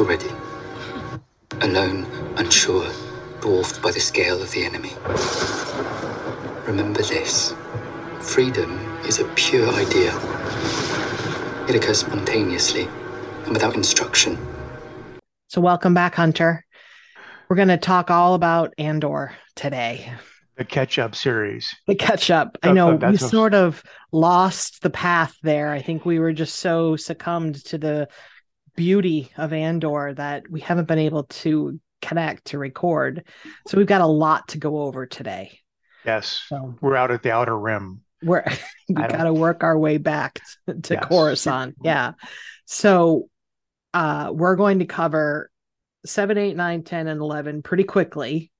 already. Alone, unsure, dwarfed by the scale of the enemy. Remember this freedom is a pure idea. It occurs spontaneously and without instruction. So, welcome back, Hunter. We're going to talk all about Andor today. The catch up series. The catch up. I know that- we sort of lost the path there. I think we were just so succumbed to the beauty of Andor that we haven't been able to connect to record. So, we've got a lot to go over today. Yes. So, We're out at the outer rim. we're we got to work our way back to, to Yes. Coruscant. Yeah. So uh we're going to cover 7, 8, 9, 10, and 11 pretty quickly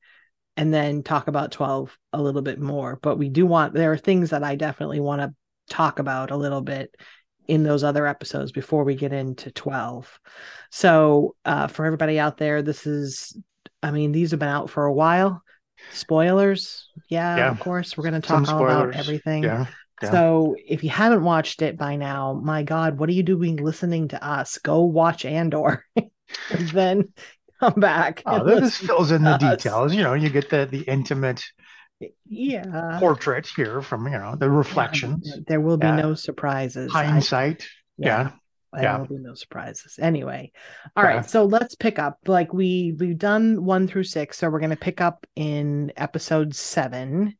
and then talk about 12 a little bit more. But we do want there are things that I definitely want to talk about a little bit in those other episodes before we get into 12. So uh for everybody out there, this is I mean, these have been out for a while. Spoilers. Yeah, Yeah. of course. We're going to talk all about everything. Yeah. Yeah. So if you haven't watched it by now, my God, what are you doing listening to us? Go watch Andor and then come back. Oh, this fills in the us. details. You know, you get the the intimate Yeah. portrait here from you know the reflections, There will be Yeah. no surprises. I- hindsight. yeah. There yeah. will be no surprises. Anyway. all right. So let's pick up. Like we we've done one through six. So we're gonna pick up in episode seven.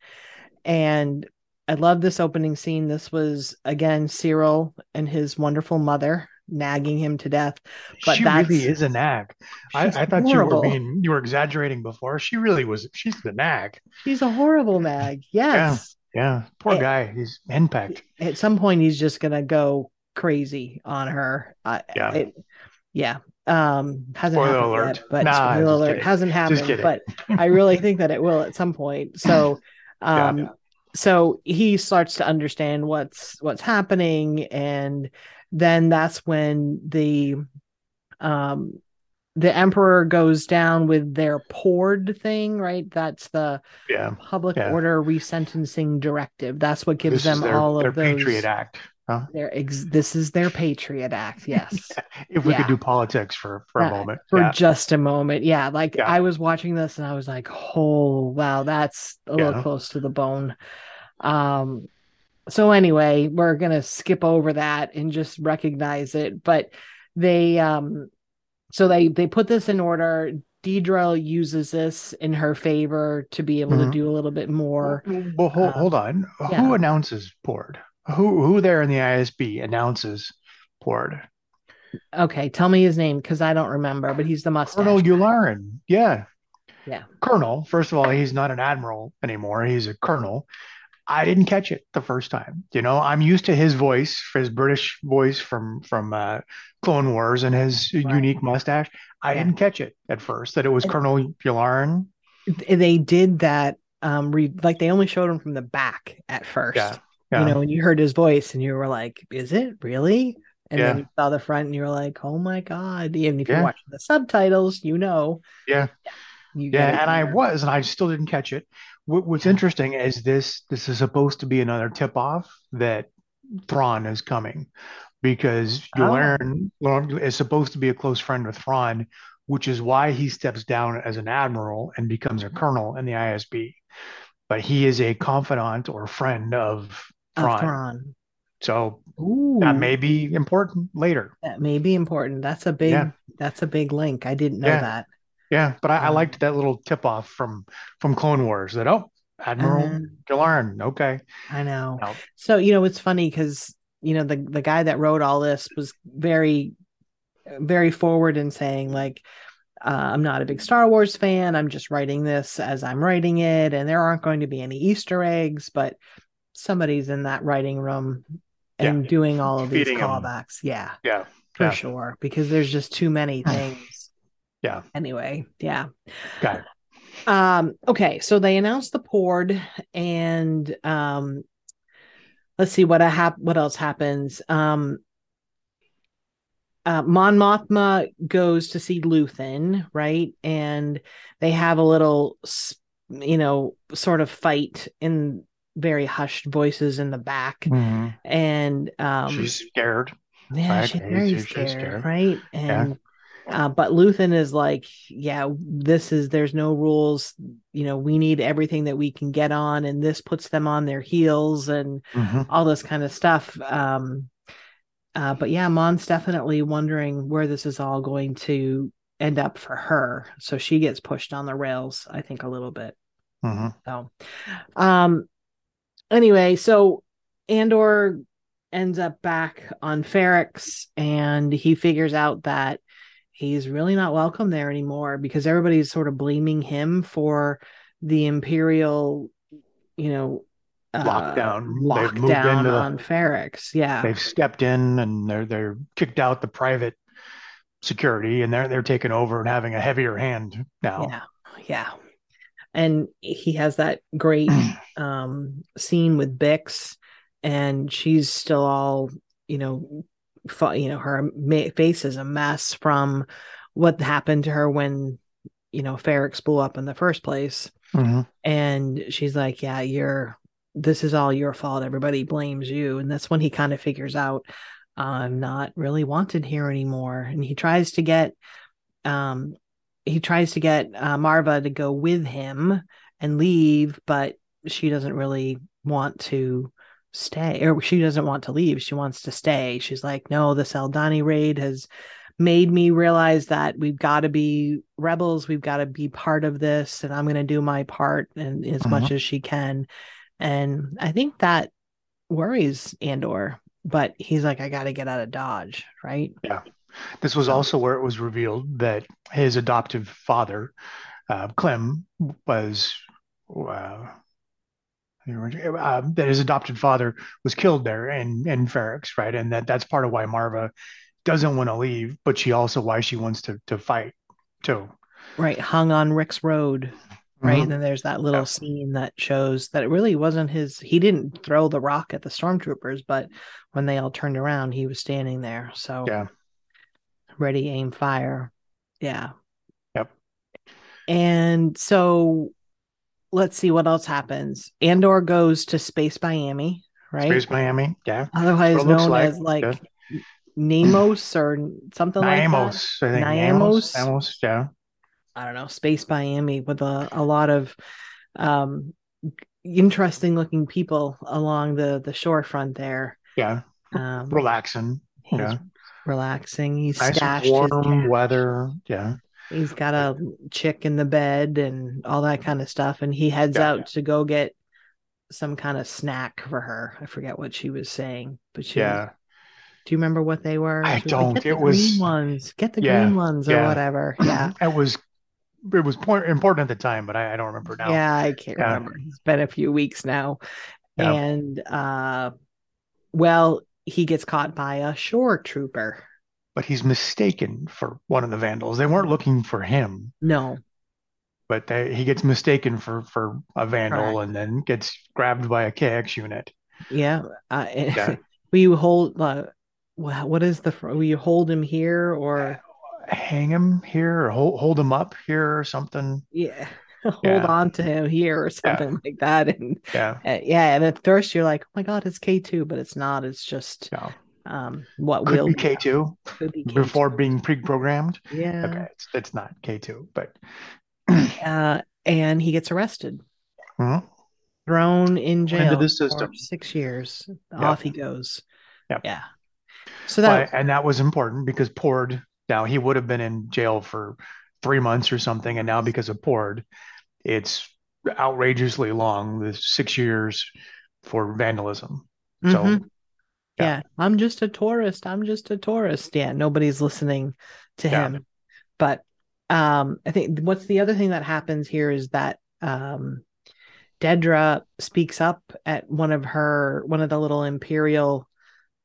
And I love this opening scene. This was again Syril and his wonderful mother nagging him to death. But she that's- really is a nag. I, I thought horrible. you were being you were exaggerating before. She really was. She's the nag. She's a horrible nag. Yes. Yeah. Poor Eh, guy. He's henpecked. At some point, he's just gonna go crazy on her. I, Yeah. It, yeah. Um, hasn't Spoiler happened alert. yet, but Nah, spoiler alert kidding. hasn't happened. But I really think that it will at some point. So, Yeah. um, so he starts to understand what's what's happening, and then that's when the um the emperor goes down with their Pord thing right that's the Yeah. public Yeah. order resentencing directive. That's what gives This them their, all their of those. Patriot Act. Huh? Their ex- this is their Patriot Act. Yes, If we Yeah. could do politics for for a moment. for just a moment. Yeah, like. I was watching this and I was like, "Oh, wow, that's a little close to the bone." Um. So anyway, we're gonna skip over that and just recognize it. But they um, so they they put this in order. Dedra uses this in her favor to be able Mhm. to do a little bit more. Well, hold, uh, hold on. yeah. Who announces Pord? Who who there in the ISB announces Pord? Okay, tell me his name because I don't remember, but he's the mustache. Colonel. Yularen. Yeah. Yeah. Colonel. First of all, he's not an admiral anymore. He's a colonel. I didn't catch it the first time. You know, I'm used to his voice, his British voice from from uh, Clone Wars, and his Right. unique mustache. I Yeah. didn't catch it at first that it was And- Colonel Yularen. They did that. Um, re- like they only showed him from the back at first. Yeah. Yeah. You know, and you heard his voice, and you were like, "Is it really?" And then you saw the front, and you were like, "Oh my god!" Even if you're watching the subtitles, you know. Yeah. You Yeah, and I was, and I still didn't catch it. What, what's interesting is this this is supposed to be another tip off that Thrawn is coming because Oh. Is supposed to be a close friend with Thrawn, which is why he steps down as an admiral and becomes a mm-hmm. colonel in the ISB. But he is a confidant or friend of Of Thrawn. Thrawn. So Ooh, that may be important later. that may be important. That's a big. Yeah. That's a big link. I didn't know Yeah. that. Yeah, but I, I Um, liked that little tip off from from Clone Wars that oh, Admiral then- Yularen, okay. I know. Now, So you know, it's funny because you know the the guy that wrote all this was very, very forward in saying like, uh, I'm not a big Star Wars fan. I'm just writing this as I'm writing it, and there aren't going to be any Easter eggs, but somebody's in that writing room and doing all of these Feeding 'em. callbacks. Yeah, yeah, for yeah. sure, because there's just too many things. Yeah. Anyway, yeah. Got it. Um, okay, so they announced the Pord, and um, let's see what I hap- what else happens. Um, uh, Mon Mothma goes to see Luthen, right? And they have a little, you know, sort of fight in very hushed voices in the back, Mhm. and um, She's scared. Yeah, Right, she's he's- very she's scared, scared. right? And uh, but Luthen is like, yeah, this is there's no rules. You know, we need everything that we can get on, and this puts them on their heels and Mhm. all this kind of stuff. Um, uh, but yeah, Mon's definitely wondering where this is all going to end up for her. So she gets pushed on the rails, I think, a little bit. Mhm. So, um, anyway, so Andor ends up back on Ferrix and he figures out that he's really not welcome there anymore because everybody's sort of blaming him for the Imperial, you know, uh, Lockdown. Moved lockdown into the- on Ferrix. Yeah. They've stepped in and they're they're kicked out the private security and they're they're taking over and having a heavier hand now. Yeah. Yeah. And he has that great um scene with Bix and she's still all, you know, you know, her ma- face is a mess from what happened to her when, you know, Ferrix blew up in the first place. Mhm. And she's like, Yeah, you're this is all your fault. Everybody blames you. And that's when he kind of figures out I'm not really wanted here anymore. And he tries to get um he tries to get uh, Maarva to go with him and leave, but she doesn't really want to stay, or she doesn't want to leave. She wants to stay. She's like, no, the Aldhani raid has made me realize that we've got to be rebels. We've got to be part of this, and I'm going to do my part and as much as she can. And I think that worries Andor, but he's like, I got to get out of Dodge, right? Yeah this was So- also where it was revealed that his adoptive father, uh, Clem, was uh, uh, that his adopted father was killed there in in Ferrix, right? And that that's part of why Maarva doesn't want to leave, but she also why she wants to to fight too. Right, hung on Rix Road. right? Mhm. And then there's that little Yeah. scene that shows that it really wasn't his. He didn't throw the rock at the stormtroopers, but when they all turned around, he was standing there. So Yeah. ready, aim, fire. Yeah. Yep. And so let's see what else happens. Andor goes to Space Miami, right? Space Miami, yeah. Otherwise What it looks known like, as like yeah. Nemos or something like that. I think. Niamos, Niamos, yeah. I don't know, Space Miami with a, a lot of um interesting looking people along the the shorefront there. Yeah. Um Relaxing. yeah. relaxing. He's Nice warm weather. Yeah. He's got a chick in the bed and all that kind of stuff. And he heads Yeah. out to go get some kind of snack for her. I forget what she was saying, but she Yeah. do you remember what they were? I was like, don't. Get the It was- green ones. Get the Yeah, green ones or yeah. whatever. Yeah. It was it was important at the time, but I, I don't remember now. Yeah, I can't Yeah. remember. It's been a few weeks now. Yeah. And uh well, he gets caught by a shore trooper. But he's mistaken for one of the vandals. They weren't looking for him, No. but they, he gets mistaken for for a vandal Correct. and then gets grabbed by a KX unit. Yeah. Uh, Yeah. will you hold uh what is the will you hold him here or Hang him here or hold, hold him up here or something. yeah hold Yeah. on to him here or something like that and Yeah. uh, yeah and at first you're like oh my god it's k2 but it's not it's just No. Um what Could will be K2 could be K2. before being pre-programmed. yeah Okay, it's, it's not K2, but uh and he gets arrested Mhm. thrown in Into jail the for system. six years Yep. off he goes Yep. yeah so that and that was important because Pord, now he would have been in jail for three months or something, and now because of Pord, it's outrageously long, the six years for vandalism. So Mhm. Yeah. yeah. i'm just a tourist i'm just a tourist yeah nobody's listening to Yeah. him but um i think what's the other thing that happens here is that um dedra speaks up at one of her one of the little imperial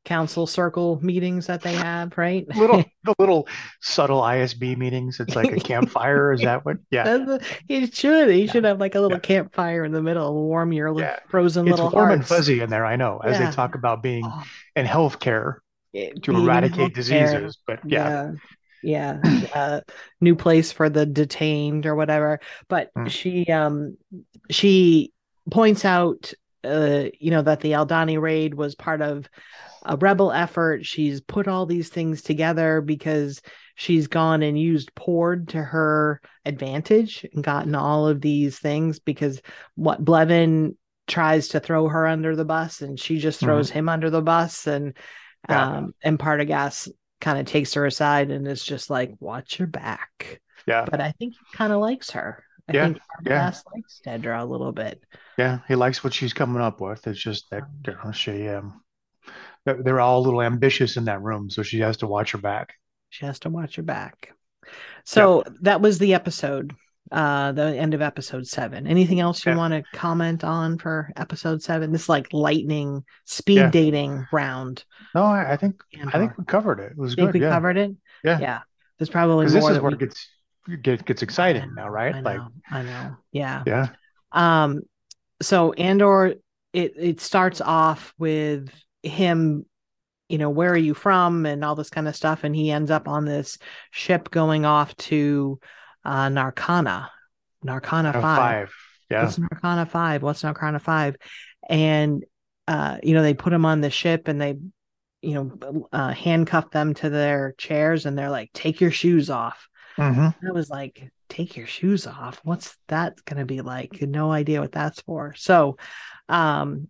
council circle meetings that they have right little the little subtle ISB meetings. It's like a campfire. Is that what? Yeah. He should he Yeah. should have like a little Yeah. campfire in the middle warm your li- Yeah. frozen It's little warm and fuzzy in there, I know, as they talk about being Oh, in healthcare it- to eradicate healthcare. diseases. But yeah, yeah yeah uh, new place for the detained or whatever but Mm. she um she points out uh, you know, that the Aldhani raid was part of a rebel effort. She's put all these things together because she's gone and used Pord to her advantage and gotten all of these things because what Blevin tries to throw her under the bus and she just throws mm-hmm. him under the bus and yeah. um and Partagaz kind of takes her aside and is just like watch your back. Yeah. But I think he kind of likes her. I yeah, think yeah. likes Dedra a little bit. Yeah, he likes what she's coming up with. It's just that you know, she um they're all a little ambitious in that room, so she has to watch her back. She has to watch her back. So that was the episode, uh, the end of episode seven. Anything else you yeah. want to comment on for episode seven? This like lightning speed yeah. dating round. No, I, I think. I think we covered it. It was think good. We yeah. covered it. Yeah, yeah. There's probably more. This is where it gets get, gets exciting now, right? I like I know. Yeah. Yeah. Um. So Andor, it it starts off with him you know, where are you from and all this kind of stuff. And he ends up on this ship going off to uh, Narkina Narkina five. five. Yeah. What's Narkina five? What's Narkina five? And, uh, you know, they put him on the ship and they, you know, uh, handcuff them to their chairs and they're like, take your shoes off. Mm-hmm. I was like, take your shoes off. What's that going to be like? No idea what that's for. So, um,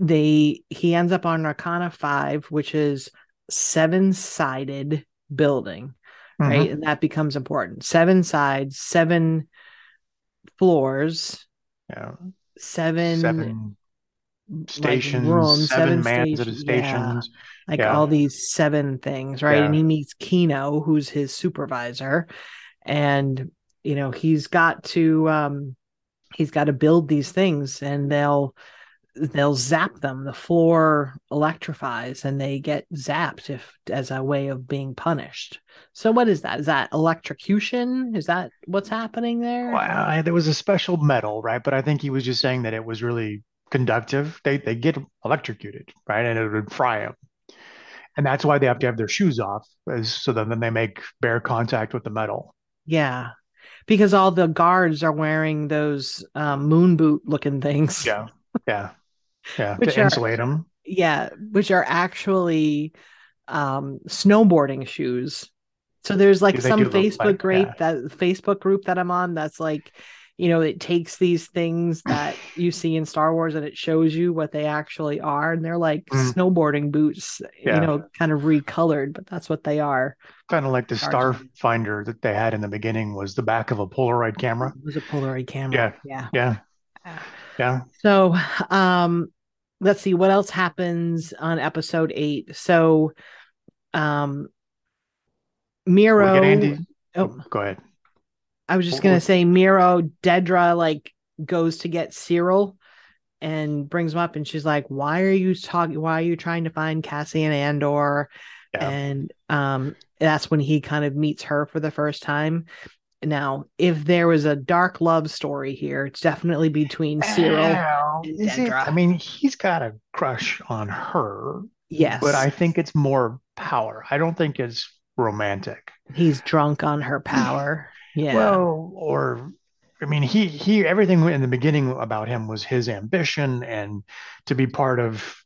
they he ends up on Narkina 5 which is seven sided building mm-hmm. right and that becomes important seven sides seven floors yeah seven, seven stations like rooms, seven, seven mans at stations yeah. like yeah. all these seven things right Yeah. and he meets Kino who's his supervisor and you know he's got to um he's got to build these things and they'll they'll zap them. The floor electrifies and they get zapped if as a way of being punished. So what is that? Is that electrocution? Is that what's happening there? Well, I, there was a special metal right? But i think he was just saying that it was really conductive. They they get electrocuted right? And it would fry them and that's why they have to have their shoes off is so that then they make bare contact with the metal. Yeah. Because all the guards are wearing those um, moon boot looking things. Yeah. Yeah yeah Which to are- insulate them yeah which are actually um snowboarding shoes. So there's like some facebook like- group yeah. that facebook group that i'm on that's like you know it takes these things that you see in star wars and it shows you what they actually are and they're like Mm. snowboarding boots Yeah. you know kind of recolored but that's what they are. Kind of like the Star Finder that they had in the beginning was the back of a polaroid camera. It was a polaroid camera. Yeah. Yeah. Yeah So, um, let's see what else happens on episode eight. So, um, Meero. Andy. Oh, go ahead I was just gonna say Meero Dedra like goes to get Syril and brings him up, and she's like, "Why are you talking? Why are you trying to find Cassian Andor?" Yeah. And um, that's when he kind of meets her for the first time. Now, if there was a dark love story here, it's definitely between Syril. Well, and is it- I mean, he's got a crush on her, Yes, but I think it's more power. I don't think it's romantic. he's drunk on her power. Yeah. Well, or I mean, he he everything in the beginning about him was his ambition and to be part of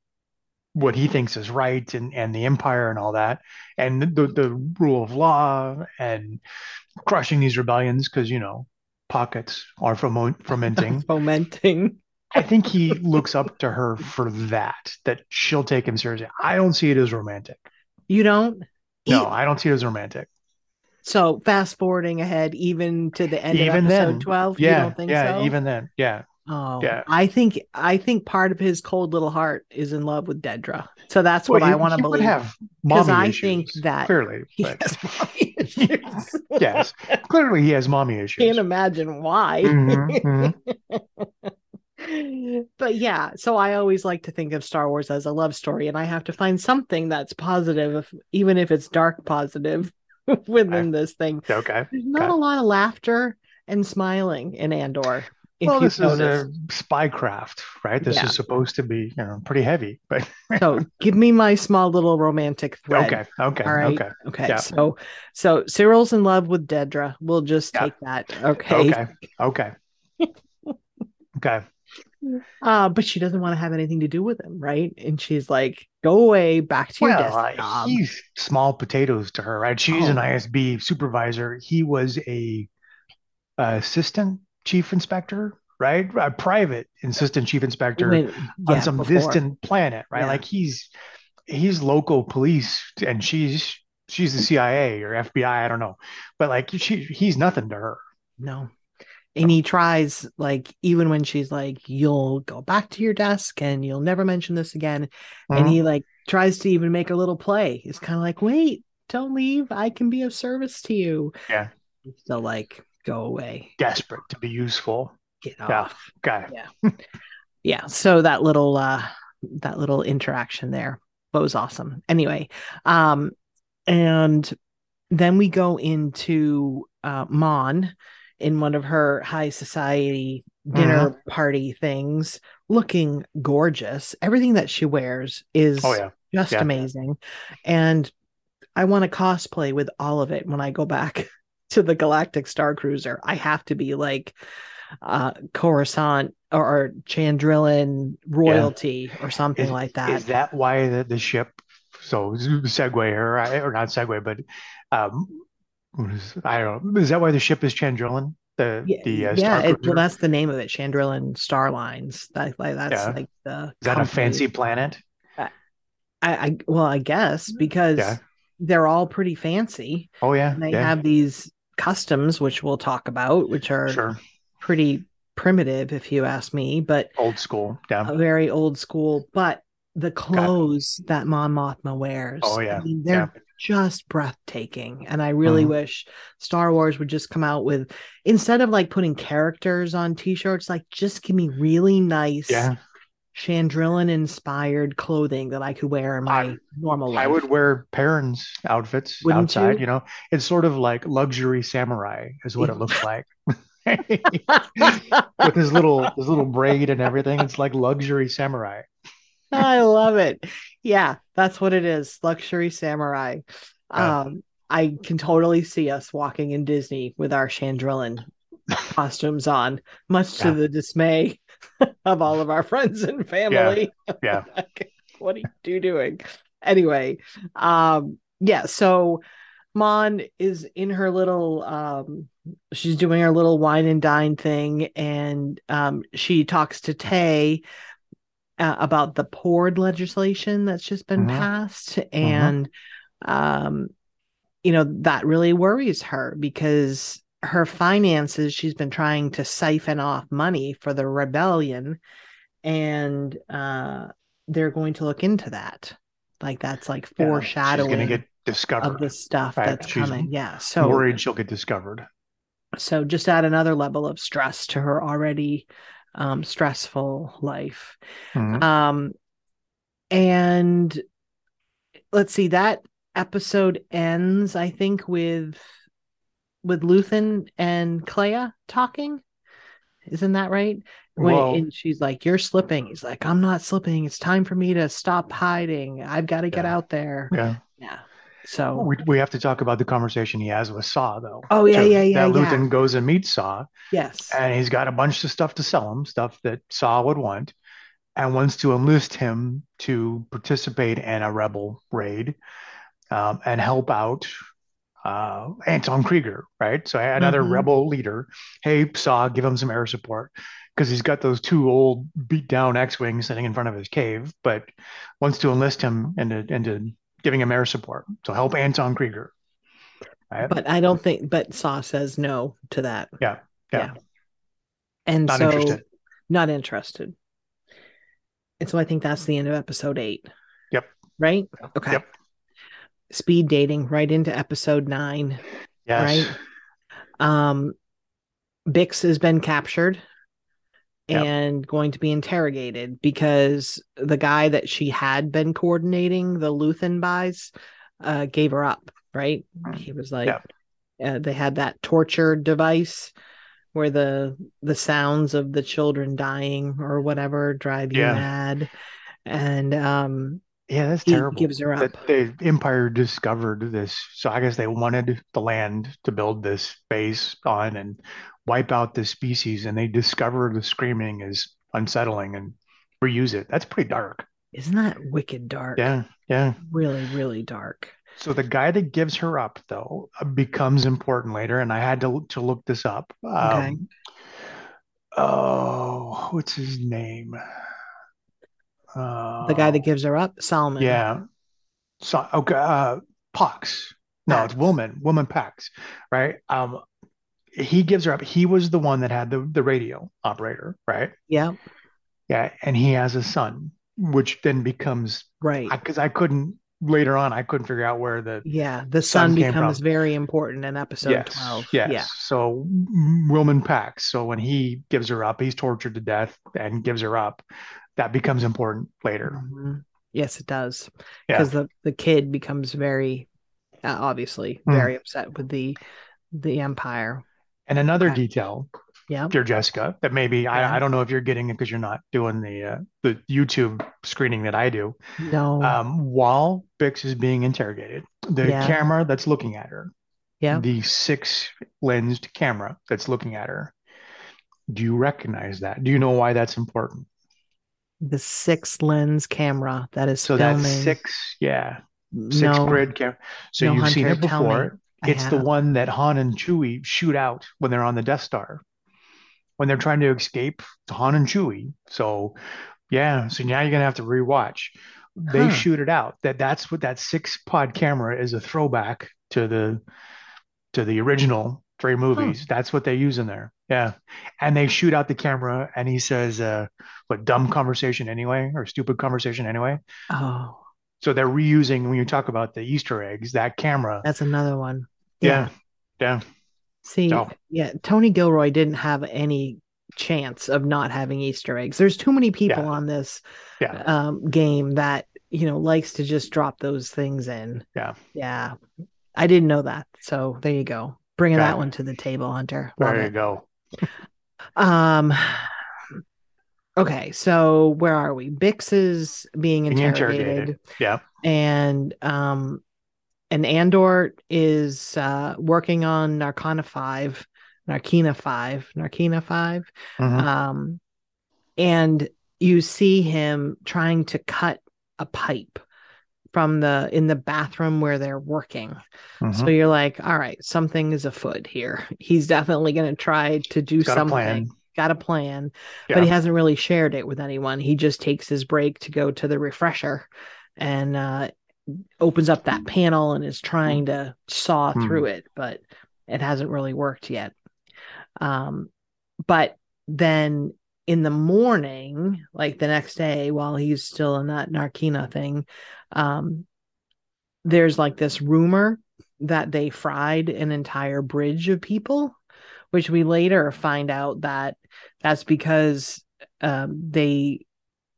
what he thinks is right and and the empire and all that and the the rule of law and crushing these rebellions because you know pockets are foment, fomenting. fomenting. I think he looks up to her for that, that she'll take him seriously. I don't see it as romantic. You don't? No, I don't see it as romantic. So fast forwarding ahead, even to the end even of episode then, twelve, you yeah, don't think yeah, so? even then, yeah. Oh, yeah. I think I think part of his cold little heart is in love with Dedra. So that's Well, what I want to he believe. have mommy I issues, think that clearly, He but has mommy issues. yes, clearly he has mommy issues. Can't imagine why. Mhm, mhm. but yeah, so I always like to think of Star Wars as a love story, and I have to find something that's positive, if, even if it's dark positive within this thing. Okay. There's not Okay. a lot of laughter and smiling in Andor. Well, this is a spy craft, right? This Yeah. is supposed to be, you know, pretty heavy, but so give me my small little romantic thread. okay, okay, All right. okay, Okay. Yeah. So so Syril's in love with Dedra. We'll just Yeah. take that. Okay. okay, okay, okay. Uh, but she doesn't want to have anything to do with him, right? And she's like, "Go away, back to your desk uh, he's small potatoes to her, right? She's an Oh. ISB supervisor. He was a uh, assistant chief inspector, right? A private assistant chief inspector When- on yeah, some before. distant planet, right? Yeah. Like he's he's local police, and she's she's the CIA or FBI, I don't know, but like she he's nothing to her. No. And he tries, like, even when she's like, you'll go back to your desk and you'll never mention this again. And Mhm. he, like, tries to even make a little play. He's kind of like, wait, don't leave. I can be of service to you. Yeah. He's still like, go away, desperate to be useful. get Yeah. off. Okay. Yeah. yeah. So that little, uh, that little interaction there was awesome. Anyway, um, and then we go into uh, Mon in one of her high society dinner party things, looking gorgeous. Everything that she wears is Oh yeah. just Yeah. amazing, and I want to cosplay with all of it when I go back to the Galactic Star Cruiser. I have to be like uh Coruscant or, or Chandrilan royalty or something Is, like that. is that why the, the ship? So segue or or not segue, but um, I don't know. Is that why the ship is Chandrilan? The yeah, the uh, yeah it, well, that's the name of it, Chandrilan Star Lines. That like that's Yeah. like the Is that a fancy planet? I, I well, I guess because Yeah. they're all pretty fancy. Oh yeah. And they yeah. have these customs, which we'll talk about, which are Sure. pretty primitive, if you ask me, but Old school. Yeah. very old school. But the clothes that Mon Mothma wears, Oh, yeah. I mean, they're Yeah. just breathtaking. And I really Mhm. wish Star Wars would just come out with instead of like putting characters on t-shirts, like just give me really nice Yeah. Chandrilan inspired clothing that I could wear in my I- normal life. I would wear Perrin's outfits Wouldn't outside. you? You? know, it's sort of like luxury samurai, is what it looks like. With his little his little braid and everything, it's like luxury samurai. I love it. Yeah, that's what it is. Luxury samurai. Yeah. Um, I can totally see us walking in Disney with our Chandrilan costumes on, much to the dismay of all of our friends and family. Yeah. Like, what are you doing? Anyway, um, yeah, so Mon is in her little um she's doing her little wine and dine thing and um she talks to Tay uh, about the Pord legislation that's just been Mhm. passed and um you know that really worries her because her finances she's been trying to siphon off money for the rebellion and uh they're going to look into that like that's like Yeah. foreshadowing She's gonna get discovered of the stuff Right, that's she's coming yeah so worried she'll get discovered. so just add another level of stress to her already um stressful life Mhm. um and let's see that episode ends i think with with luthen and Kleya talking isn't that right when Well- and she's like you're slipping he's like i'm not slipping it's time for me to stop hiding i've got to get Yeah. out there Yeah. yeah so We, we have to talk about the conversation he has with Saw, though. Oh, yeah, too. yeah, yeah, That yeah. Luthen goes and meets Saw, yes and he's got a bunch of stuff to sell him, stuff that Saw would want, and wants to enlist him to participate in a rebel raid um, and help out uh, Anton Kreegyr, right? So another Mhm. rebel leader. Hey, Saw, give him some air support because he's got those two old beat down X-wings sitting in front of his cave, but wants to enlist him into into giving him air support. So help Anton Kreegyr. Right? but i don't think but saw says no to that Yeah, yeah. and Not so interested. not interested and so i think that's the end of episode eight Yep. right okay Yep. Speed dating right into episode nine Yes. right um bix has been captured Yep. and going to be interrogated because the guy that she had been coordinating the luthen buys uh gave her up right he was like Yep. uh, they had that torture device where the the sounds of the children dying or whatever drive you Yeah. mad and um Yeah, that's he terrible. gives her up That the Empire discovered this. So I guess they wanted the land to build this base on and wipe out this species, and they discover the screaming is unsettling and reuse it. That's pretty dark. Isn't that wicked dark? Yeah, yeah. Really, really dark. So the guy that gives her up though uh, becomes important later, and I had to to look this up. Okay. Um, oh, what's his name? Uh, the guy that gives her up, Solomon. yeah. So okay, uh, Pox. No, Pax. it's Woman. Woman Pax, right? Um, he gives her up. He was the one that had the the radio operator, right? Yeah. Yeah, and he has a son, which then becomes Right. because I couldn't later on I couldn't figure out where the yeah. The son becomes very important in episode yes, 12. yes. Yeah. So Wilman Pax. So when he gives her up, he's tortured to death and gives her up. That becomes important later. Mhm. Yes, it does. Yeah. Because the, the kid becomes very, uh, obviously, Hmm. very upset with the the Empire. And another Okay. detail, Yeah. dear Jessica, that maybe Yeah. I, I don't know if you're getting it because you're not doing the uh, the YouTube screening that I do. No. Um, while Bix is being interrogated, the Yeah. camera that's looking at her, yeah. the six lensed camera that's looking at her, do you recognize that? Do you know why that's important? The six lens camera that is So filming. that's six, yeah, six no, grid camera. So no, you've seen it before. It's the one that Han and Chewie shoot out when they're on the Death Star, when they're trying to escape Han and Chewie. So, yeah, so now you're gonna have to rewatch. They Huh. shoot it out. That that's what that six pod camera is a throwback to the to the original three movies. That's what they use in there. Yeah, and they shoot out the camera, and he says, uh, "What dumb conversation anyway, or stupid conversation anyway." Oh, So they're reusing when you talk about the Easter eggs, that camera. that's another one. Yeah, yeah. See, So- yeah, Tony Gilroy didn't have any chance of not having Easter eggs. There's too many people Yeah. on this Yeah. um, game that you know likes to just drop those things in. Yeah. yeah. I didn't know that, so there you go, bringing that one to the table, Hunter. Love There you it. go. Um. Okay, so where are we? Bix is being Being interrogated, interrogated. Yeah. and um, and Andor is uh working on Narkina Five, Narkina Five, Narkina Five, Mhm. um, and you see him trying to cut a pipe from the in the bathroom where they're working. So Mhm. you're like, all right, something is afoot here. He's definitely going to try to do He's something. Got a plan, Yeah. but he hasn't really shared it with anyone. He just takes his break to go to the refresher and uh, opens up that panel and is trying to saw Hmm. through it, but it hasn't really worked yet. Um, but then in the morning, like the next day, while he's still in that Narkina thing, um, there's like this rumor that they fried an entire bridge of people, which we later find out that that's because um, they,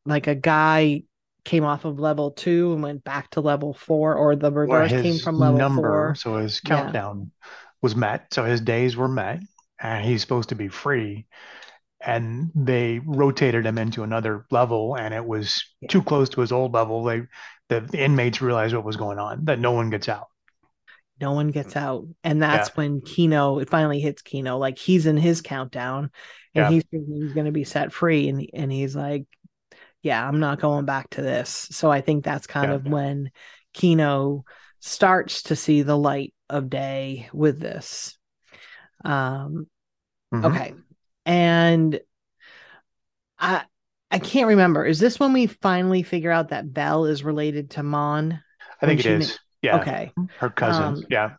like a guy came off of level two and went back to level four, or the reverse came from level number, four. so his Yeah. countdown was met. So his days were met, and he's supposed to be free. And they rotated him into another level, and it was Yeah. too close to his old level. They, the, the inmates realized what was going on, that no one gets out. no one gets out and that's when kino it finally hits kino like he's in his countdown and Yeah. he's he's going to be set free and and he's like yeah i'm not going back to this so i think that's kind Yeah. of when kino starts to see the light of day with this um Mhm. okay and i i can't remember is this when we finally figure out that Vel is related to mon I think it is. Yeah. okay Her cousin. Um, yeah.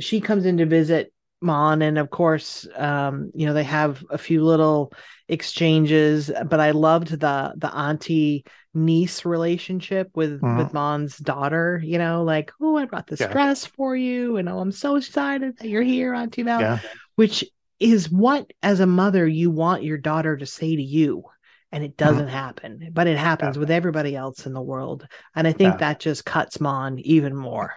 she comes in to visit Mon, and of course, um, you know, they have a few little exchanges, but I loved the the auntie niece relationship with Mhm. with Mon's daughter, you know, like, oh, I brought this Yeah. dress for you, and oh, I'm so excited that you're here, Auntie Vel, Yeah. which is what as a mother you want your daughter to say to you. And it doesn't happen, but it happens Yeah. with everybody else in the world. And I think Yeah. that just cuts Mon even more.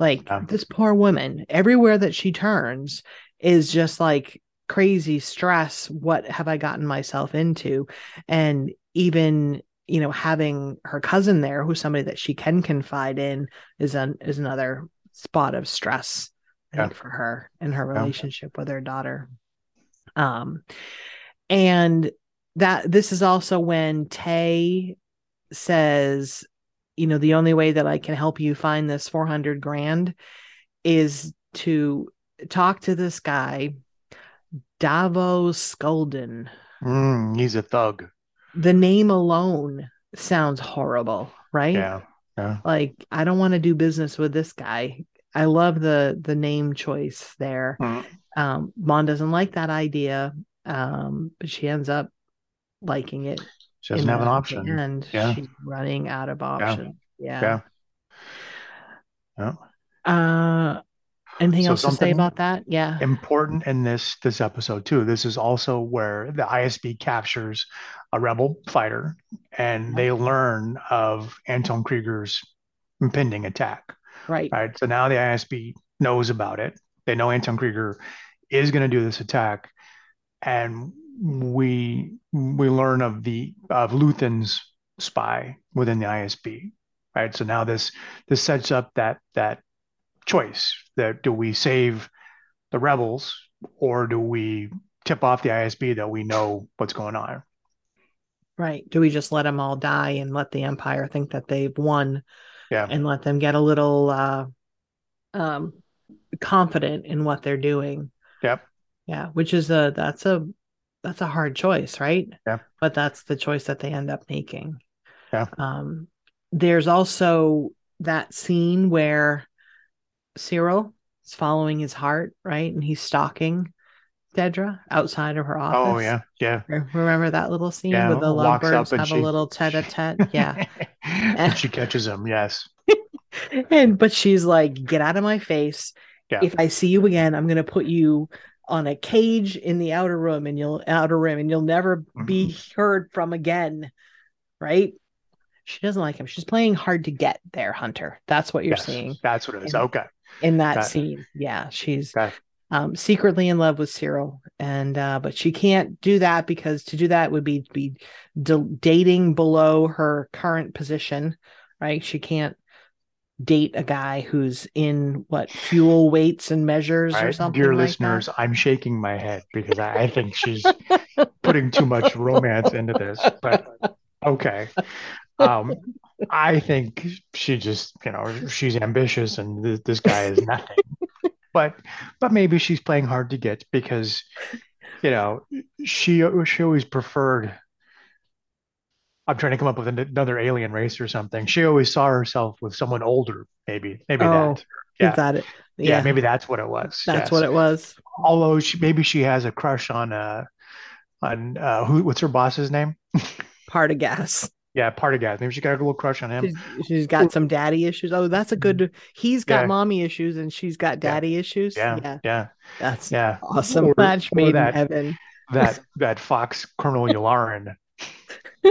Like Yeah. this poor woman, everywhere that she turns is just like crazy stress. What have I gotten myself into? And even, you know, having her cousin there, who's somebody that she can confide in, is an is another spot of stress, I Yeah. think, for her and her Yeah. relationship with her daughter. Um, and that this is also when Tay says, you know, the only way that I can help you find this 400 grand is to talk to this guy, Davo Sculdun. Mm, he's a thug. The name alone sounds horrible, right? Yeah. Yeah. Like I don't want to do business with this guy. I love the the name choice there. Mm. Um, Mon doesn't like that idea, um, but she ends up liking it. She doesn't have an option. and Yeah. She's running out of options. Yeah. Yeah. Yeah. Uh, anything So else to say about that? Yeah. Important in this this episode too. This is also where the ISB captures a rebel fighter and they learn of Anton Kreegyr's impending attack. Right. Right. So now the ISB knows about it. They know Anton Kreegyr is going to do this attack, and we we learn of the of Luthen's spy within the ISB. Right. So now this this sets up that that choice that do we save the rebels or do we tip off the ISB that we know what's going on? Right. Do we just let them all die and let the Empire think that they've won Yeah. and let them get a little uh um confident in what they're doing? Yep. Yeah, which is a that's a that's a hard choice, right? Yeah. But that's the choice that they end up making. Yeah. Um there's also that scene where Syril is following his heart, right? And he's stalking Dedra outside of her office. Oh yeah, yeah. Remember that little scene Yeah, where the lovebirds have she- a little tete-a-tete? Yeah. and she catches him. Yes. and but she's like, get out of my face. Yeah. If I see you again, I'm gonna put you on a cage in the outer room and you'll outer room, and you'll never be Mm-hmm. heard from again. Right? She doesn't like him. She's playing hard to get there, Hunter. That's what you're Yes, seeing That's what it is. And- Okay. in that it. scene. Yeah, she's Okay. Um, secretly in love with Syril, and uh, but she can't do that because to do that would be be d- dating below her current position, right? She can't date a guy who's in what fuel weights and measures All or something. dear like listeners, I'm shaking my head because I, I think she's putting too much romance into this. But okay. Um, I think she just, you know, she's ambitious and th- this guy is nothing. But but maybe she's playing hard to get because, you know, she she always preferred. I'm trying to come up with another alien race or something. She always saw herself with someone older, maybe, maybe Oh, that. Yeah. that it? Yeah, maybe that's what it was. that's yes. what it was. Although she maybe she has a crush on uh on uh who what's her boss's name? Partagaz. Yeah, Partagaz. Maybe she got a little crush on him. She's, she's got some daddy issues. Oh, that's a good. He's got Yeah. mommy issues and she's got daddy issues. Yeah, yeah, yeah, that's yeah. awesome. Or- Match made in that- heaven. That that Fox Colonel Yularen.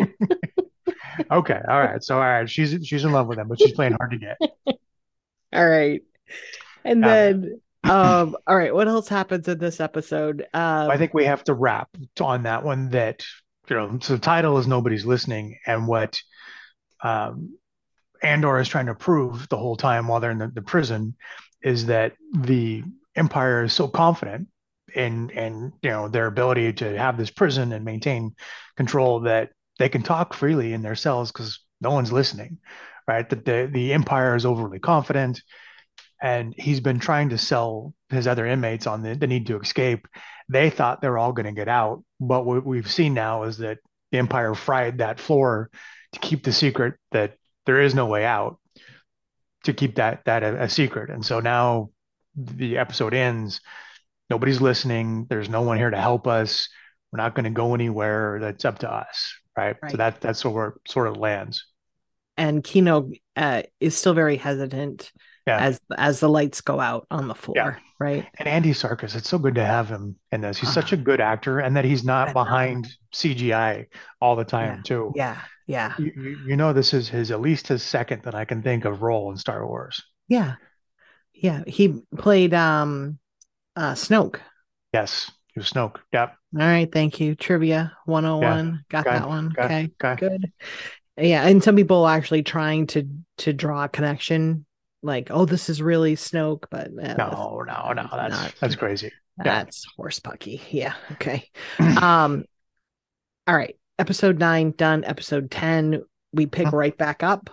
okay, all right. So all right, she's she's in love with him, but she's playing hard to get. All right. And Um, then um all right, what else happens in this episode? Um I think we have to wrap on that one. That you know, so the title is nobody's listening, and what um, Andor is trying to prove the whole time while they're in the, the prison is that the Empire is so confident in and you know their ability to have this prison and maintain control that they can talk freely in their cells because no one's listening, right? That the the Empire is overly confident, and he's been trying to sell his other inmates on the, the need to escape. They thought they were all going to get out, but what we've seen now is that the Empire fried that floor to keep the secret that there is no way out, to keep that that a, a secret. And so now the episode ends. Nobody's listening. There's no one here to help us. We're not going to go anywhere. That's up to us, right? Right. So that that's where it sort of lands. and Kino uh is still very hesitant Yeah. as as the lights go out on the floor, Yeah. right? And Andy Serkis, it's so good to have him in this. He's such a good actor, and that he's not behind CGI all the time, too. Yeah, yeah, You, you, know, this is his at least his second that I can think of role in Star Wars. yeah. Yeah. He played um uh Snoke. Yes, he was Snoke. Yep. All right, thank you. Trivia 101. Got Okay, that one. okay. Good. Yeah, and some people are actually trying to to draw a connection like, oh, this is really Snoke, but eh, No, no, no. That's not. that's crazy. Yeah. That's horse pucky. Yeah. Okay. um all right, episode nine done. Episode 10, we pick Mhm. right back up,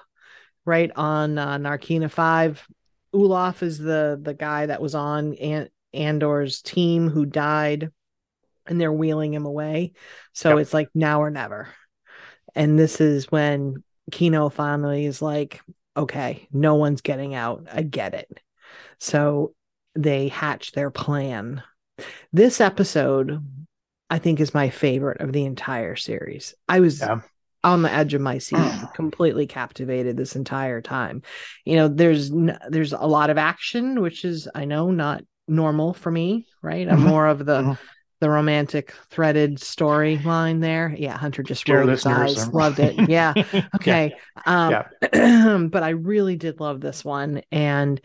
right on uh, Narkina 5. Ulaf is the the guy that was on An- Andor's team who died, and they're wheeling him away. So Yep. it's like now or never. And this is when Kino finally is like, okay, no one's getting out. I get it. So they hatch their plan. This episode, I think, is my favorite of the entire series. I was Yeah. on the edge of my seat, completely captivated this entire time. You know, there's there's a lot of action, which is I know not normal for me, right? I'm Mhm. more of the Mhm. The romantic threaded storyline there. Yeah, Hunter just Dear rolled his eyes, loved it. Yeah, okay um but i really did love this one and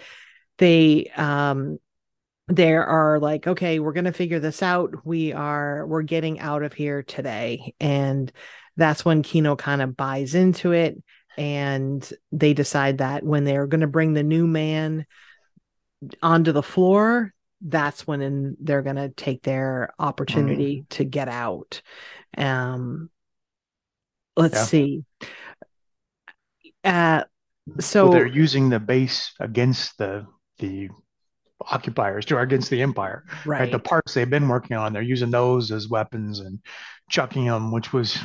they um there are like okay we're going to figure this out. We are we're getting out of here today. And that's when kino kind of buys into it and they decide that when they're going to bring the new man onto the floor that's when in, they're going to take their opportunity to get out. Um let's Yeah. see. Uh so well, they're using the base against the the occupiers or against the empire right. right. the parts they've been working on they're using those as weapons and chucking them which was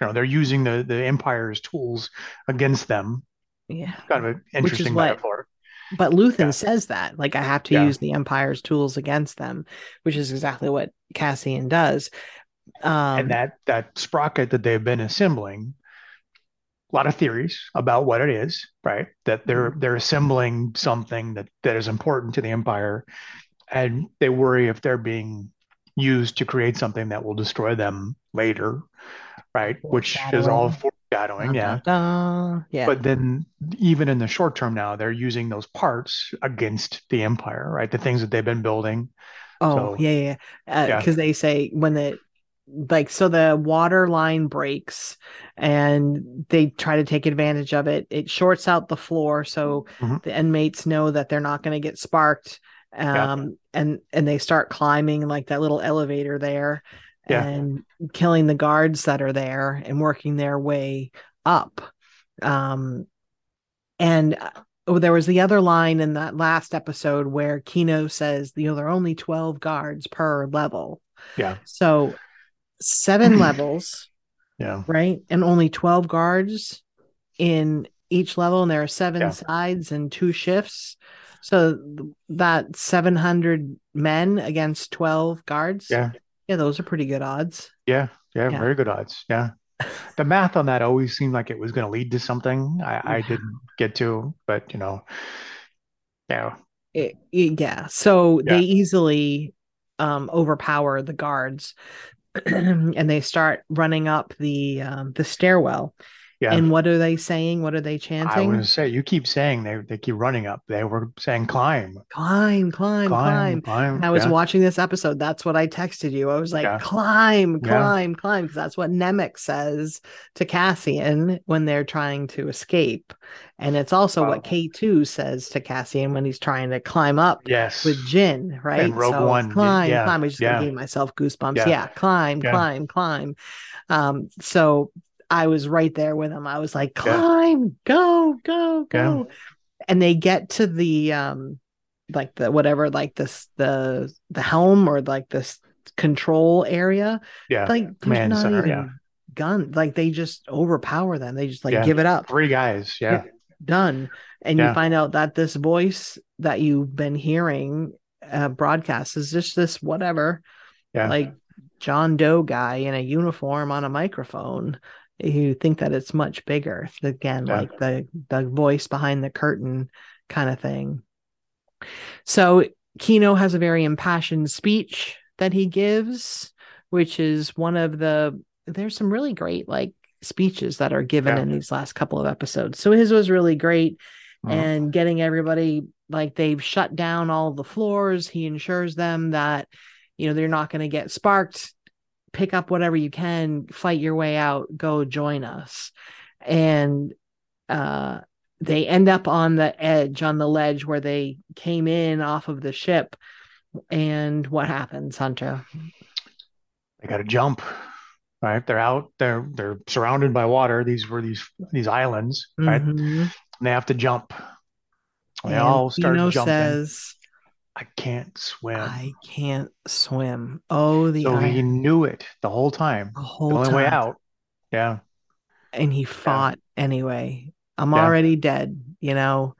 you know they're using the the empire's tools against them. Yeah. Kind of an interesting metaphor but luthen Yeah. says that like i have to Yeah. use the empire's tools against them which is exactly what cassian does um and that that sprocket that they've been assembling a lot of theories about what it is right that they're Mm-hmm. they're assembling something that that is important to the empire and they worry if they're being used to create something that will destroy them later right which is all foreshadowing yeah Dun-dun-dun. yeah but then even in the short term now they're using those parts against the empire right the things that they've been building oh so- yeah yeah Yeah. because they say when the like so the water line breaks and they try to take advantage of it it shorts out the floor so Mhm. the inmates know that they're not going to get sparked Yeah. um and and they start climbing like that little elevator there Yeah. and killing the guards that are there and working their way up. Um and uh, oh there was the other line in that last episode where kino says you know there are only 12 guards per level. Yeah. So seven levels yeah. right? And only 12 guards in each level and there are seven Yeah. sides and two shifts. So that 700 men against 12 guards? Yeah yeah those are pretty good odds Yeah, yeah, Yeah. very good odds. Yeah. The math on that always seemed like it was going to lead to something I, I didn't get to, but you know, yeah, It- it- yeah so Yeah. they easily um overpower the guards and they start running up the um the stairwell yeah. and what are they saying what are they chanting? I was say, you keep saying they they keep running up. They were saying climb, climb climb climb climb, climb. I was yeah. watching this episode. That's what I texted you. I was like, Yeah. climb, Yeah. climb, climb. Because that's what Nemik says to Cassian when they're trying to escape. And it's also Wow. what K2 says to Cassian when he's trying to climb up Yes. with Jyn, right? Rogue so One, climb, yeah, climb. I just yeah. gave myself goosebumps. Yeah. Yeah, climb, Yeah. climb, climb. Um, so I was right there with him. I was like, Yeah. climb, go, go, Yeah. go. And they get to the um like the whatever, like this the the helm or like this control area. yeah. Like command not center, even yeah. gun. Like they just overpower them. They just like Yeah. give it up Three guys. Yeah. done and you find out that this voice that you've been hearing uh, broadcast is just this whatever Yeah. like john doe guy in a uniform on a microphone you think that it's much bigger again Yeah. like the the voice behind the curtain kind of thing so kino has a very impassioned speech that he gives which is one of the there's some really great like speeches that are given Yeah. in these last couple of episodes so his was really great Mhm. and getting everybody like they've shut down all the floors he ensures them that you know they're not going to get sparked pick up whatever you can fight your way out go join us and uh they end up on the edge on the ledge where they came in off of the ship and what happens hunter They got to jump. right? They're out, they're they're surrounded by water. These were these these islands, right? Mhm. And they have to jump. They And all start Kino jumping. says, I can't swim. "I can't swim." Oh, the so iron- he knew it the whole time. the The whole only time, way out. Yeah. and he fought anyway. I'm Yeah. already dead, you know.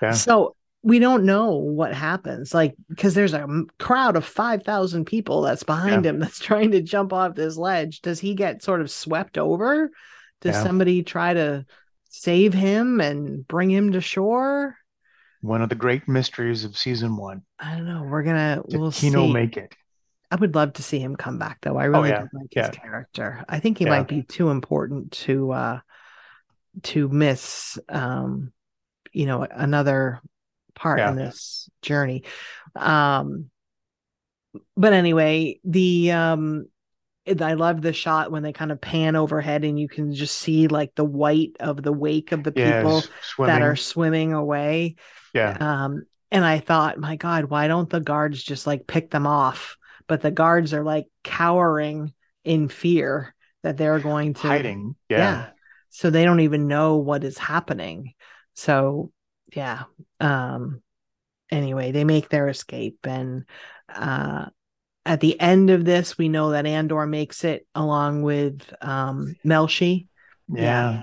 Yeah. So we don't know what happens, like because there's a crowd of five thousand people that's behind him that's trying to jump off this ledge. Does he get sort of swept over? Does Yeah. somebody try to save him and bring him to shore? One of the great mysteries of season one. I don't know. We're gonna Did we'll Kino see. make it? I would love to see him come back though. I really yeah. did like his character. I think he Yeah. might be too important to uh to miss um you know another part Yeah. in this journey. Um but anyway, the um I love the shot when they kind of pan overhead and you can just see like the white of the wake of the people swimming. that are swimming away. yeah. Um, and I thought, my God, why don't the guards just like pick them off? But the guards are like cowering in fear that they're going to Hiding. Yeah. Yeah. So they don't even know what is happening. So yeah. Um anyway, they make their escape and uh at the end of this, we know that Andor makes it along with um Melshi. Yeah,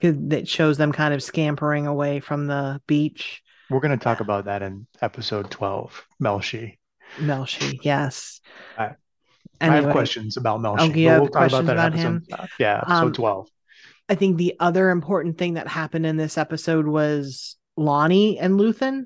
That shows them kind of scampering away from the beach. We're going to talk about that in episode 12, Melshi. Melshi, yes. I- I have questions about Melshi. Okay, but we'll talk about that about in episode, yeah, episode Um, 12. I think the other important thing that happened in this episode was Lonnie and Luthen,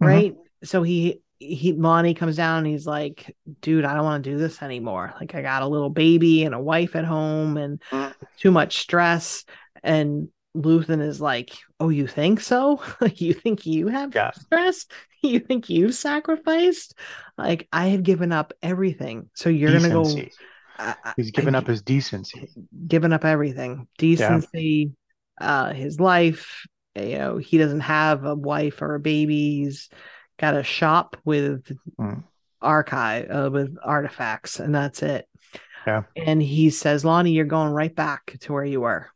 Mhm. right? So he he Lonnie comes down and he's like, dude, I don't want to do this anymore. Like I got a little baby and a wife at home and Mhm. too much stress. And Luthen is like, Oh, you think so? Like you think you have Yeah. stress? You think you've sacrificed? Like I have given up everything. So you're gonna go Decency. I- I- He's given I- up his decency. given up everything decency uh his life you know he doesn't have a wife or a baby he's got a shop with Mm. archive uh, with artifacts and that's it Yeah. and he says lonnie you're going right back to where you were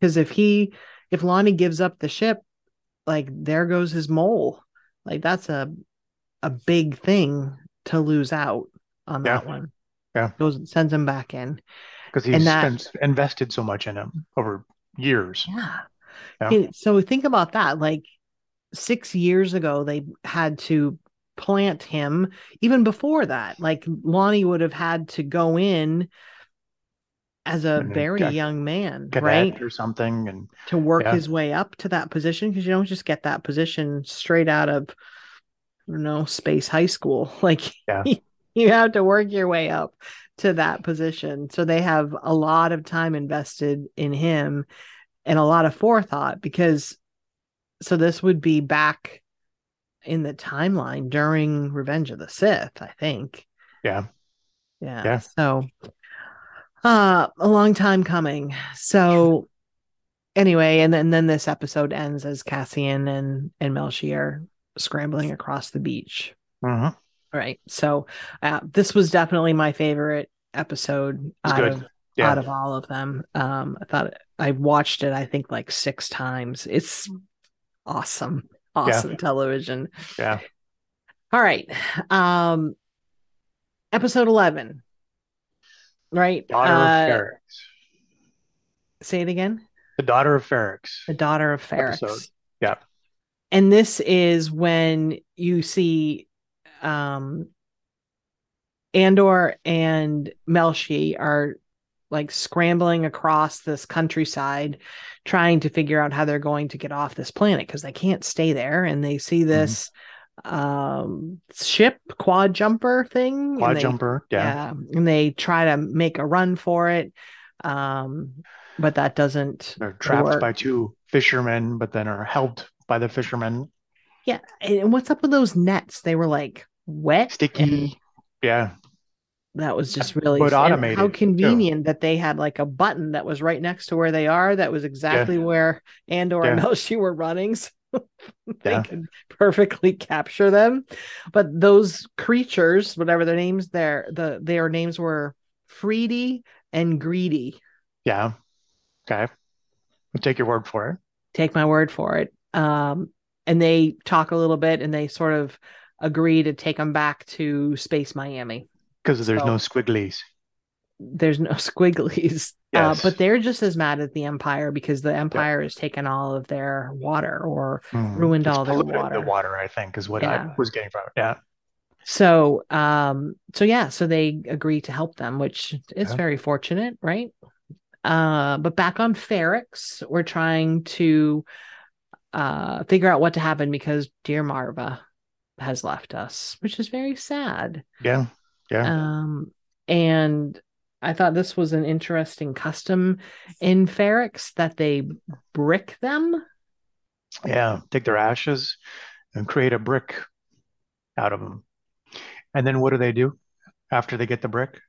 because if he if lonnie gives up the ship like there goes his mole like that's a a big thing to lose out on Yeah. that one Yeah. goes sends him back in Because he's that- invested so much in him over years. Yeah. Yeah. So think about that. Like six years ago, they had to plant him. Even before that, like Lonnie would have had to go in as a a very young man, right? or something. And To work Yeah. his way up to that position because you don't just get that position straight out of, I don't know, space high school. Like Yeah. you have to work your way up to that position. So they have a lot of time invested in him and a lot of forethought because so this would be back in the timeline during Revenge of the Sith, I think. yeah, Yeah. Yeah. So uh a long time coming. So anyway, and then then this episode ends as Cassian and and Melshi are scrambling across the beach. Mhm. Right. So uh, this was definitely my favorite episode out good. of Yeah. out of all of them. Um, I thought I watched it, I think like six times. It's awesome, awesome television. Yeah. All right. Um, episode 11. Right. Daughter Uh, of Ferrix. say it again. The daughter of Ferrix. The daughter of Ferrix. Episode. Yeah. And this is when you see um Andor and Melshi are like scrambling across this countryside trying to figure out how they're going to get off this planet because they can't stay there and they see this um ship quad jumper thing Quad they- jumper. Yeah. yeah and they try to make a run for it um but that doesn't They're trapped work. by two fishermen, but then are helped by the fishermen. Yeah, and what's up with those nets? They were like wet, and Sticky. Yeah. That was just really But automated, How convenient that they had like a button that was right next to where they are. That was exactly where Andor and Yeah. Melshi were running. So they Yeah. could perfectly capture them. But those creatures, whatever their names, their the their names were Freedy and greedy. Yeah. Okay. I'll take your word for it. Take my word for it. Um, and they talk a little bit and they sort of agree to take them back to Space Miami. Because there's So- no squigglies. There's no squigglies. Uh, but they're just as mad at the Empire because the Empire has taken all of their water or Hmm. ruined all their water. The water, I think, is what Yeah. I was getting from it. Yeah. So, um, so yeah, so they agree to help them, which is Yeah. very fortunate, right? Uh, but back on Ferrix, we're trying to uh figure out what to happen because dear Maarva has left us, which is very sad. Yeah. Yeah. Um, and I thought this was an interesting custom in Ferrix that they brick them. Yeah, take their ashes and create a brick out of them. And then what do they do after they get the brick?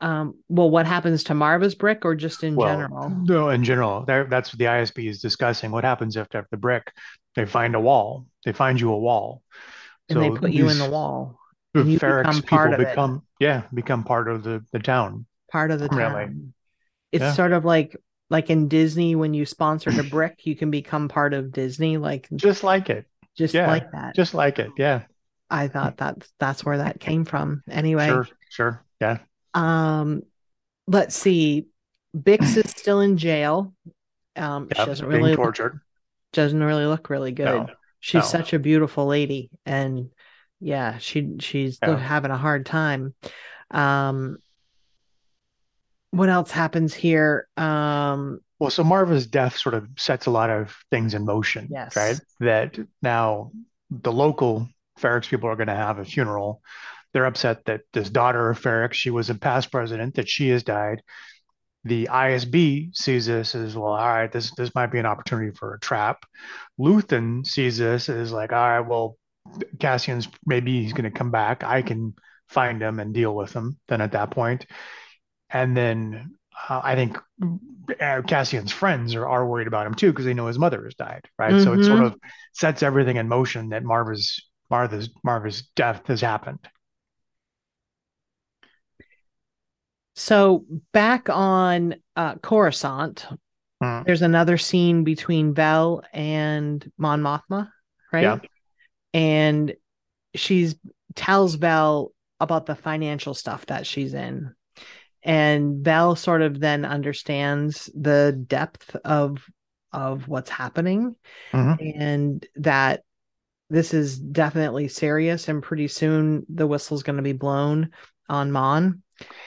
Um, well, what happens to Maarva's brick or just in Well, general? No, in general, that's what the ISB is discussing. What happens after the brick? They find a wall. They find you a wall. And they So put you in the wall. You Ferrix become people part of it. become, yeah, become part of the, the town. part of the Really? town. It's Yeah. sort of like like in Disney when you sponsored a brick, you can become part of Disney, like Just like it. just yeah, like that. Just like it. Yeah. I thought that that's where that came from. Anyway, Sure. Sure. Yeah. um, let's see. Bix is still in jail. Um, she doesn't really tortured. doesn't really look really good. No. She's no. such a beautiful lady, and yeah, she she's having a hard time. Um, what else happens here? Um, Well, so Maarva's death sort of sets a lot of things in motion, Yes. right? That now the local Ferrix people are going to have a funeral. They're upset that this daughter of Ferrix, she was a past president, that she has died. The ISB sees this as well. All right, this this might be an opportunity for a trap. Luthen sees this as like, all right, well, Cassian's maybe he's going to come back. I can find him and deal with him. Then at that point, and then uh, I think uh, Cassian's friends are, are worried about him too because they know his mother has died, right? So it sort Mhm. of sets everything in motion that Maarva's Martha's Maarva's death has happened. So back on uh, Coruscant, Hmm. there's another scene between Vel and Mon Mothma, right? Yeah. And she's tells Vel about the financial stuff that she's in. And Vel sort of then understands the depth of of what's happening Mhm. and that this is definitely serious and pretty soon the whistle's going to be blown on Mon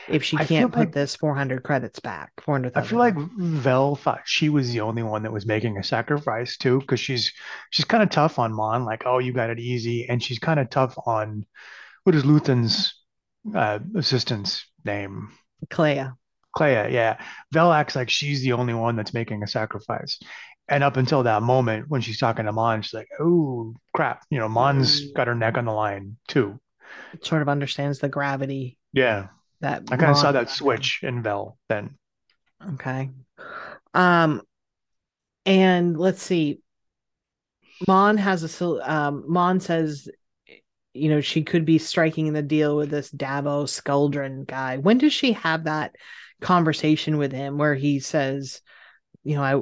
if she can't put like- this 400 credits back 400 I feel like Vel thought she was the only one that was making a sacrifice too, because she's she's kind of tough on Mon, like, oh, you got it easy, and she's kind of tough on what is Luthen's uh, assistant's name? Kleya Kleya, yeah. Vel acts like she's the only one that's making a sacrifice. And up until that moment, when she's talking to Mon, she's like, oh, crap. You know, mon's got her neck on the line too. it sort of understands the gravity Yeah. That I kind of saw that switch in Vel then. okay um and let's see mon has a um mon says you know she could be striking the deal with this Davo Sculdun guy when does she have that conversation with him where he says you know i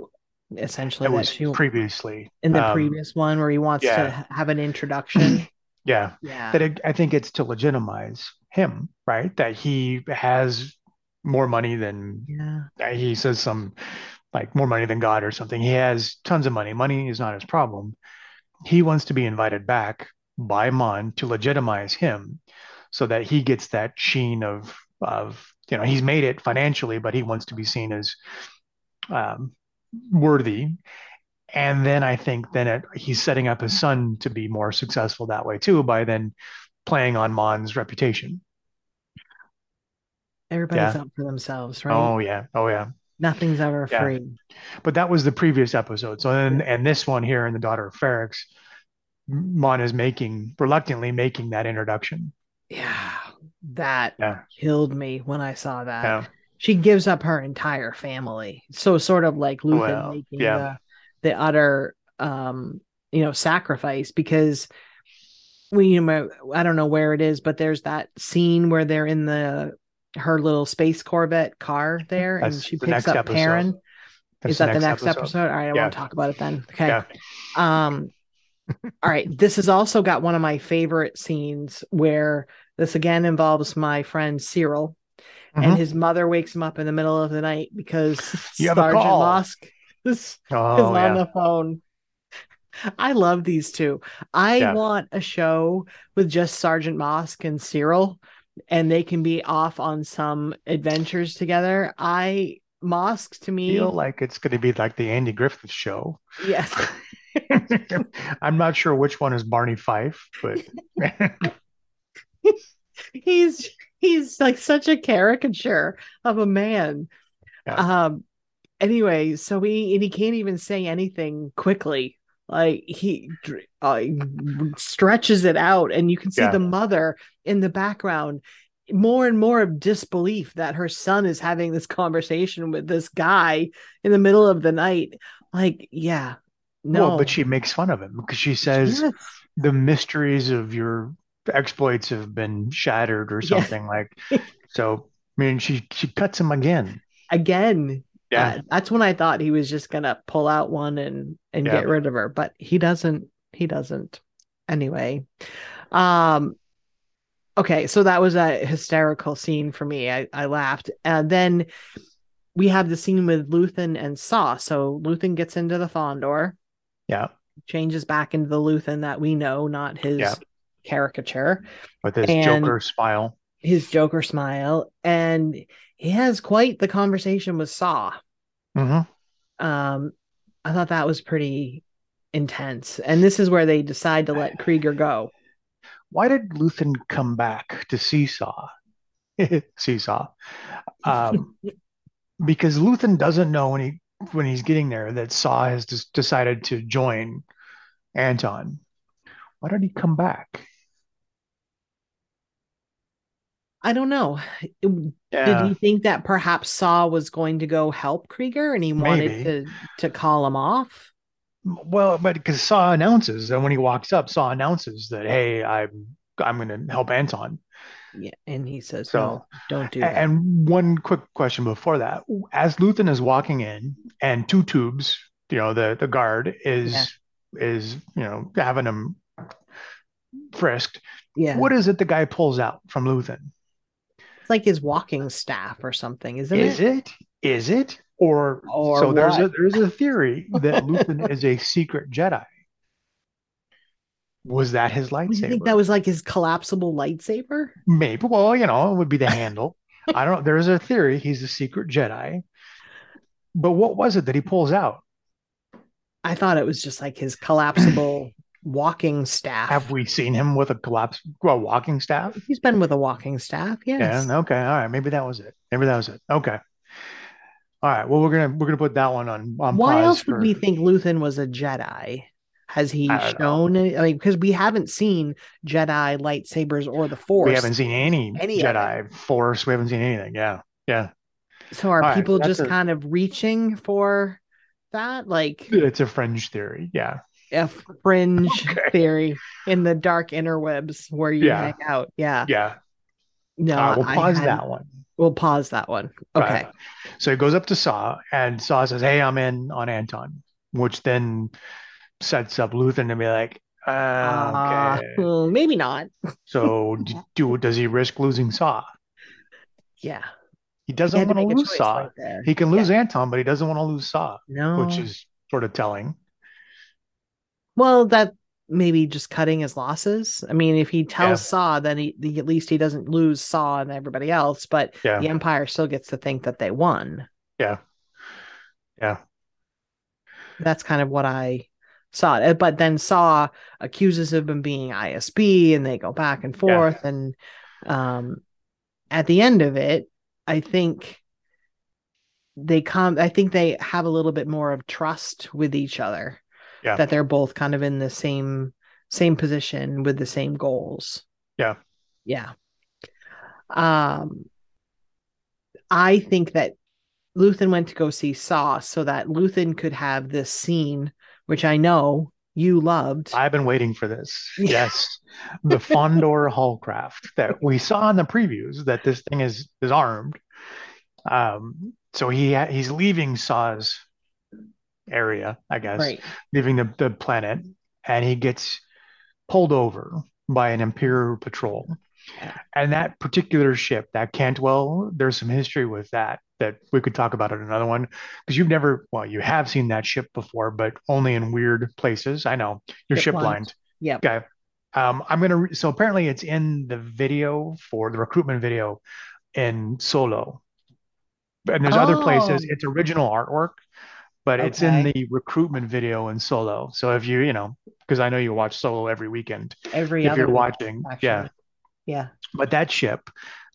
essentially It that was she previously. in the Um, previous one where he wants to yeah. ha- have an introduction Yeah. yeah That it, I think it's to legitimize him, right? That he has more money than yeah he says some like more money than God or something. He has tons of money. Money is not his problem. He wants to be invited back by Mon to legitimize him so that he gets that sheen of of you know he's made it financially, but he wants to be seen as um, worthy. And then I think then it, he's setting up his son to be more successful that way too by then playing on Mon's reputation. Everybody's Yeah. up for themselves right Oh yeah, oh yeah. nothing's ever Yeah. free But that was the previous episode. So then, and this one here in the Daughter of Ferrix, Mon is making reluctantly making that introduction. yeah that Yeah. killed me when i saw that Yeah, she gives up her entire family so sort of like luthen Well, making yeah. the the utter um you know sacrifice because we you know i don't know where it is but there's that scene where they're in the her little space Corvette car there, and she the picks up episode. Perrin. That's Is that the next episode? All right, I Yeah. won't talk about it then. Okay. Yeah. Um, all right. This has also got one of my favorite scenes where this again involves my friend Syril, and Mhm. his mother wakes him up in the middle of the night because You have a Sergeant. Mosk is, is Oh, on yeah. the phone. I love these two. I Yeah. want a show with just Sergeant Mosk and Syril, and they can be off on some adventures together. I Mosk to me, feel like it's going to be like the Andy Griffith show. yes. I'm not sure which one is Barney Fife, but he's he's like such a caricature of a man. Yeah. Um anyway, so he and he can't even say anything quickly. Like he uh, stretches it out and you can see Yeah. the mother in the background more and more of disbelief that her son is having this conversation with this guy in the middle of the night. Like, yeah. No. well, but she makes fun of him because she says Yes. the mysteries of your exploits have been shattered or Yeah. something like. So, I mean, she she cuts him again. again Yeah, Uh, that's when I thought he was just gonna pull out one and and Yeah. get rid of her, but he doesn't. He doesn't. Anyway, um, okay, so that was a hysterical scene for me. I I laughed, and then we have the scene with Luthen and Saw. So Luthen gets into the Fondor, yeah, changes back into the Luthen that we know, not his Yeah. caricature, with his And- Joker smile. His Joker smile, and he has quite the conversation with Saw. hmm um i thought that was pretty intense and this is where they decide to let Kreegyr go Why did Luthen come back to Seesaw? Seesaw, um, because Luthen doesn't know when he when he's getting there that Saw has just decided to join Anton. Why did he come back? I don't know did Yeah, he think that perhaps saw was going to go help Kreegyr and he wanted Maybe. to to call him off well, but because Saw announces, and when he walks up, Saw announces that, "Hey, I'm I'm going to help Anton." yeah and he says So- no don't do that And one quick question before that: as Luthen is walking in, and two tubes, you know, the the guard is Yeah. is you know having him frisked. yeah What is it the guy pulls out from Luthen? It's like his walking staff or something isn't Is it it? Is it? Or, Or so there's a there's a theory that Luthen is a secret Jedi. Was that his Do you lightsaber? think that was like his collapsible lightsaber Maybe. Well, you know, it would be the handle. I don't. Know. There's a theory he's a secret Jedi. But what was it that he pulls out? i thought it was just like his collapsible walking staff Have we seen him with a collapse, well, walking staff? he's been with a walking staff yes Yeah. Okay. All right. Maybe that was it. Maybe that was it. Okay. All right. Well, we're gonna we're gonna put that one on on Why else would for- we think Luthen was a Jedi? Has he I know. shown? any- I mean, because we haven't seen Jedi lightsabers or the Force. We haven't seen any, Any Jedi Force. We haven't seen anything. Yeah. Yeah. So are All right, people that's just a- kind of reaching for that, like It's a fringe theory. Yeah. A fringe Okay. theory in the dark interwebs where you Yeah. hang out? Yeah. Yeah. No, right, we'll pause that one. We'll pause that one. Okay. Right. So he goes up to Saw, and Saw says, "Hey, I'm in on Anton," which then sets up Luthen to be like, uh, Uh, "Okay." well, maybe not. So do does he risk losing Saw? Yeah. He He doesn't to want to make lose Saw. right. He can lose Anton, but he doesn't want to lose Saw, No. which is sort of telling. Well, that maybe just cutting his losses. I mean, if he tells Yeah. Saw, then he the, at least he doesn't lose Saw and everybody else, but Yeah. the Empire still gets to think that they won. Yeah. Yeah. That's kind of what I saw. Uh, But then Saw accuses him of being ISB, and they go back and forth. And um, at the end of it, I think they come. I think they have a little bit more of trust with each other. Yeah. that they're both kind of in the same same position with the same goals. Yeah. Yeah. Um I think that Luthen went to go see Saw so that Luthen could have this scene, which I know you loved. I've been waiting for this. Yes, the Fondor Haulcraft that we saw in the previews that this thing is is armed. Um, so he he's leaving Saw's area, I guess, right. leaving the, the planet, and he gets pulled over by an Imperial patrol. And that particular ship, that Cantwell, there's some history with that that we could talk about in another one because you've never, well, you have seen that ship before, but only in weird places. I know you're Ship blind. Yep. Okay. Um, I'm gonna. Re- so apparently, it's in the video for the recruitment video in Solo, and there's other places. Oh. It's original artwork, but it's in the recruitment video in Solo. So if you, you know, because I know you watch Solo every weekend, Every if other you're watching, yeah. actually. Yeah. But that ship,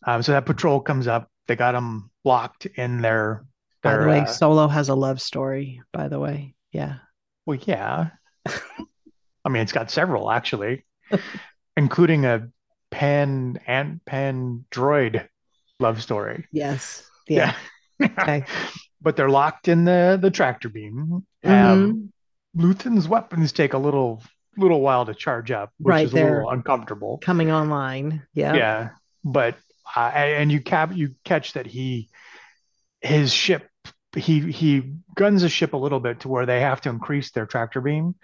um, so that patrol comes up. They got them locked in their By the way, uh, Solo has a love story, by the way. Yeah. well, yeah. I mean, it's got several actually, including a pan and pan droid love story. Yes. Yeah. Okay. But they're locked in the the tractor beam. Um, Mhm. Luthen's weapons take a little little while to charge up, which Right, is a little uncomfortable. Coming online. Yeah. Yeah, but uh, and you cap you catch that he his ship he he guns the ship a little bit to where they have to increase their tractor beam.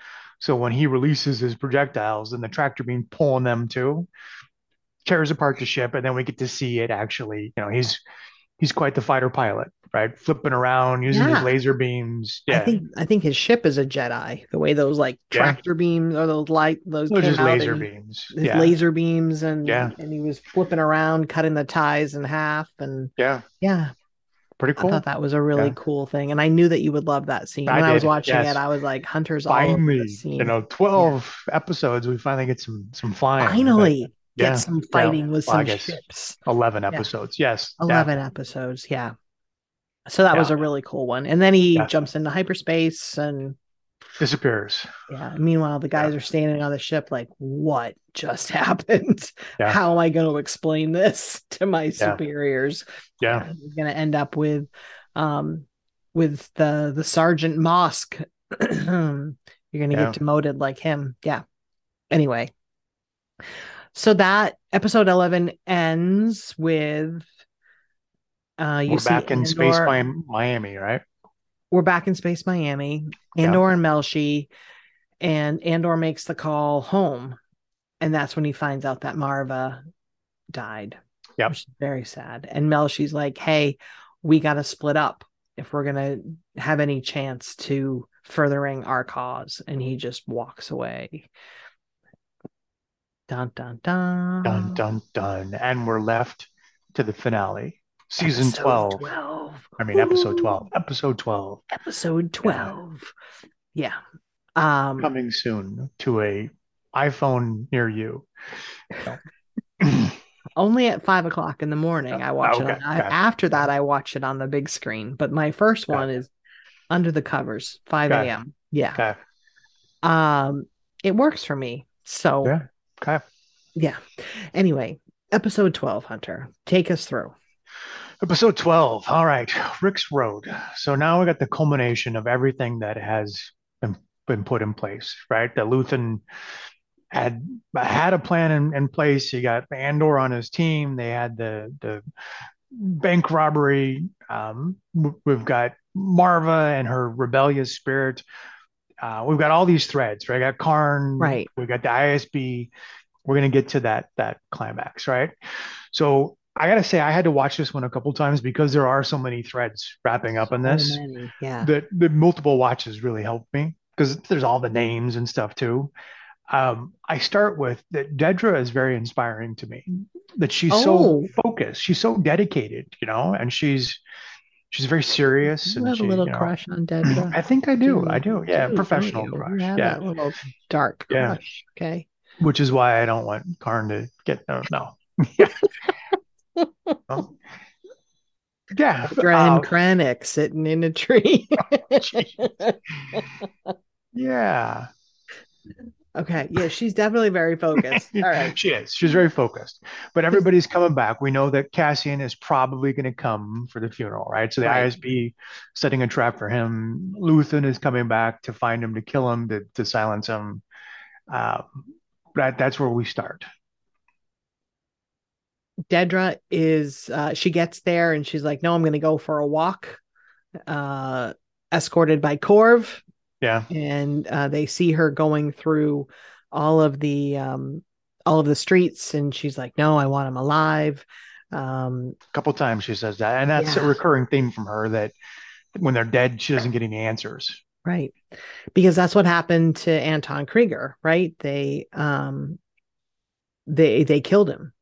So when he releases his projectiles, and the tractor beam pulling them too tears apart the ship, and then we get to see it actually. You know, he's he's quite the fighter pilot, right? Flipping around using his laser beams. Yeah. I think I think his ship is a Jedi. The way those like Yeah. tractor beams or those light those those just laser beams. his Yeah, laser beams and Yeah. and he was flipping around, cutting the ties in half, and yeah, yeah, pretty I cool. thought that was a really Yeah. cool thing, and I knew that you would love that scene. I When I, was watching yes. it, I was like, "Hunter's all Finally, this scene." you know, twelve episodes, we finally get some some flying. but- Finally, get yeah, some yeah, fighting with well, some ships. 11 episodes. Yes. yeah. 11 episodes, yeah. So that was a really cool one. And then he Yeah. jumps into hyperspace and Disappears. yeah. Meanwhile, the guys Yeah. are standing on the ship like, what just happened? Yeah. How am I going to explain this to my superiors? Yeah. He's going to end up with um with the the Sergeant Mosk. You're going to Yeah. get demoted like him. Yeah. Anyway. So that episode 11 ends with uh you We're back in space Andor- by Miami, right? we're back in space Miami. Yeah. Andor and Melshi, and Andor makes the call home, and that's when he finds out that Maarva died. Yep. which is very sad. And Melshi's like, "Hey, we got to split up if we're gonna have any chance to furthering our cause." And he just walks away. Dun dun dun. Dun dun dun. And we're left to the finale. Season Episode 12. 12. I mean episode 12. Episode 12. Episode 12. Yeah. Um Coming soon to a iPhone near you. only at five o'clock in the morning. I watch okay, it. On, okay. after that, I watch it on the big screen. But my first one is under the covers, five Okay. a.m. Yeah. Um, it works for me. So Yeah. Okay. yeah. Anyway, episode twelve, Hunter, take us through. Episode 12. All right. Rix Road. So now we got the culmination of everything that has been, been put in place, right? That Luthen had had a plan in, in place. He got Andor on his team. They had the the bank robbery. Um, we've got Maarva and her rebellious spirit. Uh, we've got all these threads, right? We got Karn, Right. We've got the ISB. We're gonna get to that that climax, right? So I gotta say, I had to watch this one a couple times because there are so many threads wrapping up in this. Yeah. the the multiple watches really helped me because there's all the names and stuff too. Um, I start with that Dedra is very inspiring to me. That she's Oh. so focused, she's so dedicated, you know, and she's she's very serious. you and have she, a little you know, crush on Dedra. I think I do. I do. Yeah, don't professional you? crush. Yeah, that little dark Yeah. crush. Okay. which is why I don't want Karn to get no. no. Yeah. Um, uh, Krennic sitting in a tree. yeah. Okay. Yeah, she's definitely very focused. All right. she is. She's very focused. But everybody's coming back. We know that Cassian is probably going to come for the funeral, right? So the Right. ISB setting a trap for him. Luthen is coming back to find him, to kill him, to, to silence him. Um, that that's where we start. Dedra is uh she gets there and she's like, No, I'm gonna go for a walk. Uh escorted by Corv. Yeah. And uh they see her going through all of the um all of the streets and she's like, No, I want him alive. Um A couple times she says that. And that's a recurring theme from her that when they're dead, she doesn't get any answers. Right. Because that's what happened to Anton Kreegyr, right? They um they they killed him.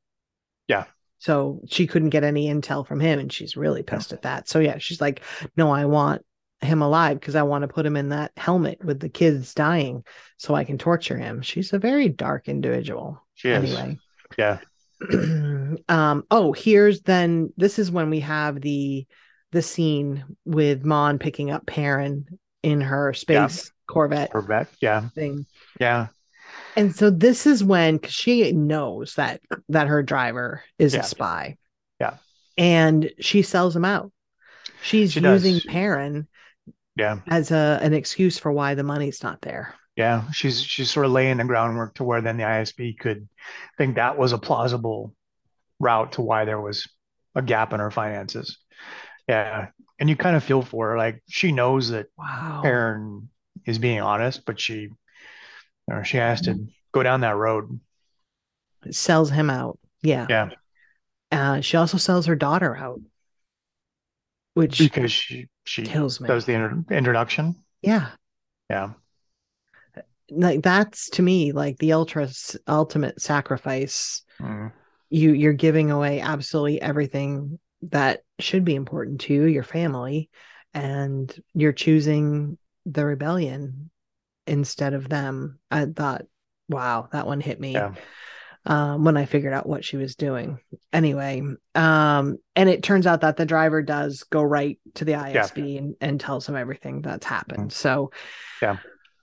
Yeah. So she couldn't get any intel from him and she's really pissed at that. So yeah, she's like, "No, I want him alive because I want to put him in that helmet with the kids dying so I can torture him." She's a very dark individual. She is. Anyway. Yeah. um oh here's then this is when we have the the scene with mon picking up perrin in her space corvette Corvette. Yeah. thing Yeah. And so this is when because she knows that that her driver is Yeah. a spy Yeah. and she sells him out she's She does. using perrin Yeah. as a an excuse for why the money's not there Yeah, she's she's sort of laying the groundwork to where then the ISB could think that was a plausible route to why there was a gap in her finances. Yeah, and you kind of feel for her, like she knows that wow Perrin is being honest, but she, know, she has to go down that road. sells him out. Yeah. Yeah, uh, she also sells her daughter out which because she she kills me. does the inter introduction. yeah. Yeah, like that's to me like the ultra ultimate sacrifice. Mm. you you're giving away absolutely everything that should be important to you your family and you're choosing the rebellion instead of them i thought wow that one hit me yeah, um, when I figured out what she was doing. Anyway, um, and it turns out that the driver does go right to the ISB and, and tells him everything that's happened. So, Yeah.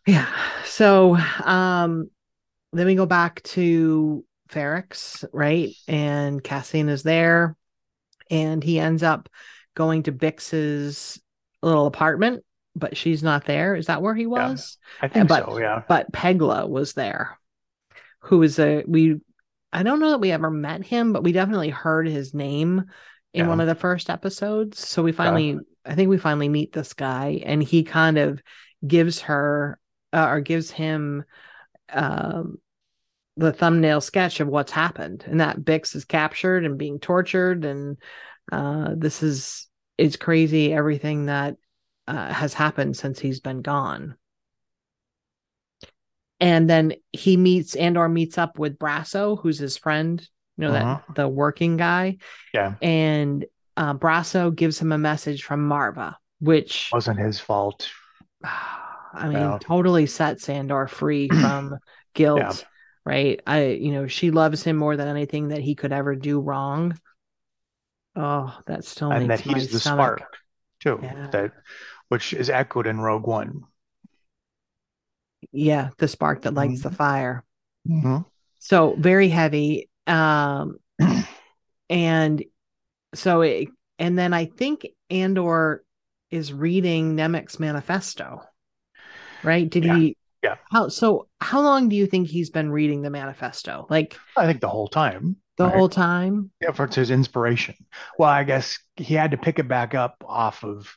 yeah. So, um, then we go back to Ferrix, right? And Cassian is there, and he ends up going to Bix's little apartment, but she's not there. Is that where he was? I think but- so. Yeah, but Pegla was there, who is a we. I don't know that we ever met him, but we definitely heard his name in Yeah. one of the first episodes. So we finally, I think we finally meet this guy, and he kind of gives her uh, or gives him um, the thumbnail sketch of what's happened, and that Bix is captured and being tortured, and uh, this is it's crazy everything that uh, has happened since he's been gone and then he meets Andor meets up with Brasso, who's his friend, you know, Uh-huh. that the working guy, yeah, and uh, Brasso gives him a message from Maarva, which wasn't his fault. I mean, Well. totally sets Andor free from guilt, Yeah. right? I, you know, she loves him more than anything that he could ever do wrong. Oh, that still and that he's the stomach. spark too Yeah. that which is echoed in rogue one Yeah, the spark that lights the Mhm. fire. Mhm. so very heavy um and so it and then i think andor is reading Nemik's manifesto right did Yeah, he yeah. how so how long do you think he's been reading the manifesto like i think the whole time the right? whole time? Yeah for his inspiration. Well i guess he had to pick it back up off of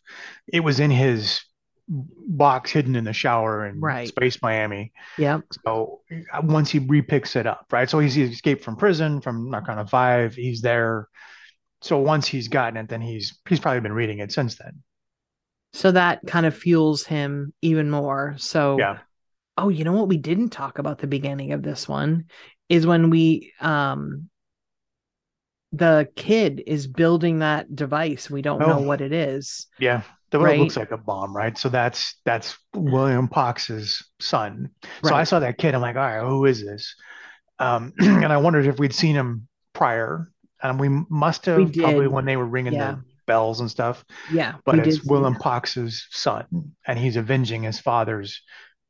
it was in his box hidden in the shower in Right. space miami. Yeah. so once he repicks it up right? So he's escaped from prison from Narkina 5 he's there. So once he's gotten it then he's he's probably been reading it since then. So that kind of fuels him even more. So yeah. oh you know what we didn't talk about the beginning of this one is when we um the kid is building that device we don't know Oh. what it is Yeah, the Right. looks like a bomb, right? So that's that's William Pox's son. So I saw that kid. I'm like, all right, who is this? Um, and I wondered if we'd seen him prior, and we must have We probably when they were ringing Yeah. the bells and stuff. yeah But it's William that. Pox's son, and he's avenging his father's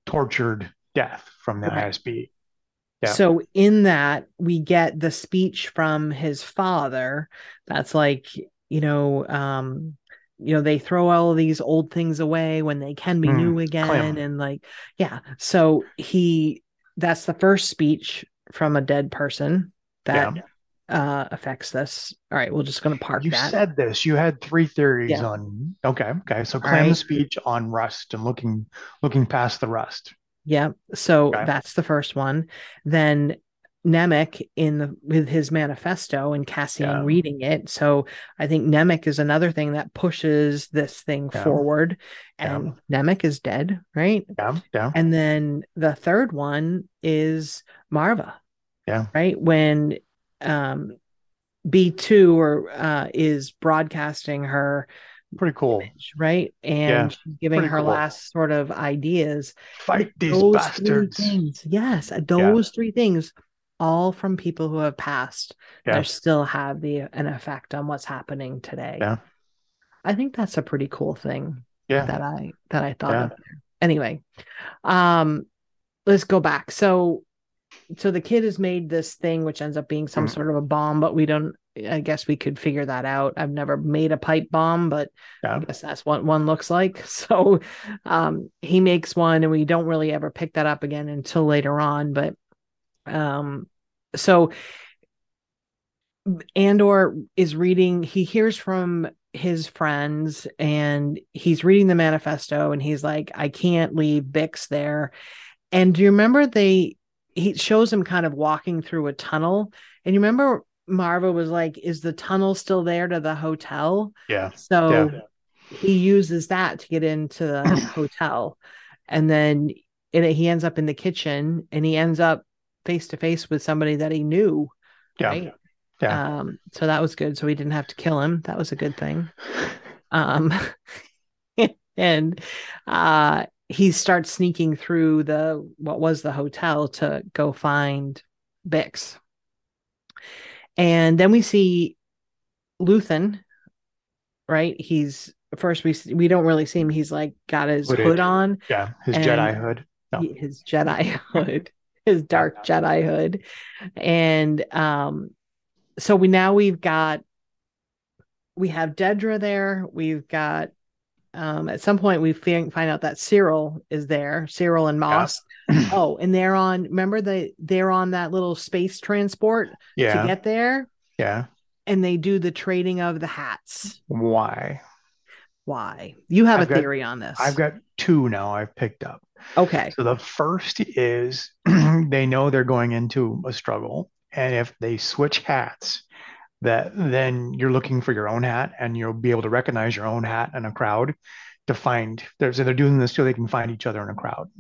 tortured death from the. ISB. Yeah. So in that we get the speech from his father that's like, you know, um you know, they throw all these old things away when they can be Hmm, new again Clem. and like yeah. So he that's the first speech from a dead person that uh affects this. All right, we're just going to park You that. said this. You had three theories Yeah. on. Okay, okay. So Clem's right. speech on rust and looking looking past the rust. Yeah. So Okay. that's the first one. Then Nemik in the with his manifesto and Cassian Yeah. reading it. So I think Nemik is another thing that pushes this thing Yeah. forward. Yeah. And Nemik is dead, right? Yeah, yeah, And then the third one is Maarva. Yeah. Right. When um B2 or uh is broadcasting her pretty cool. image, right? And Yeah, she's giving her cool. last sort of ideas Fight these those bastards. Three things. Yes, those three things, all from people who have passed, Yeah. that still have the an effect on what's happening today. Yeah. I think that's a pretty cool thing Yeah, that I that I thought Yeah. of there. Anyway, um, let's go back. So, so the kid has made this thing which ends up being some Mm. sort of a bomb, but we don't. I guess we could figure that out. I've never made a pipe bomb, but I guess that's what one looks like. So um he makes one and we don't really ever pick that up again until later on. But um so Andor is reading, he hears from his friends and he's reading the manifesto and he's like, I can't leave Bix there. And do you remember they he shows him kind of walking through a tunnel? And you remember Maarva was like, Is the tunnel still there to the hotel? yeah, So Yeah. he uses that to get into the hotel. And then and he ends up in the kitchen and he ends up face to face with somebody that he knew. yeah, Right. yeah. Um, so that was good. So he didn't have to kill him. That was a good thing. Um and uh he starts sneaking through the what was the hotel to go find Bix. And then we see Luthen, right? He's first we we don't really see him. He's like got his Hooded. hood on, yeah. His Jedi hood. No. his Jedi hood, his dark Jedi hood, and um, so we now we've got we have Dedra there. We've got um at some point we fi- find out that Syril is there, Syril and Moss. Oh, and they're on. Remember they they're on that little space transport Yeah, to get there, yeah. and they do the trading of the hats. Why? Why? You have I've a got- theory on this? I've got two now. I've picked up. okay. So the first is they know they're going into a struggle, and if they switch hats, that then you're looking for your own hat, and you'll be able to recognize your own hat in a crowd to find. They're, so they're doing this so they can find each other in a crowd.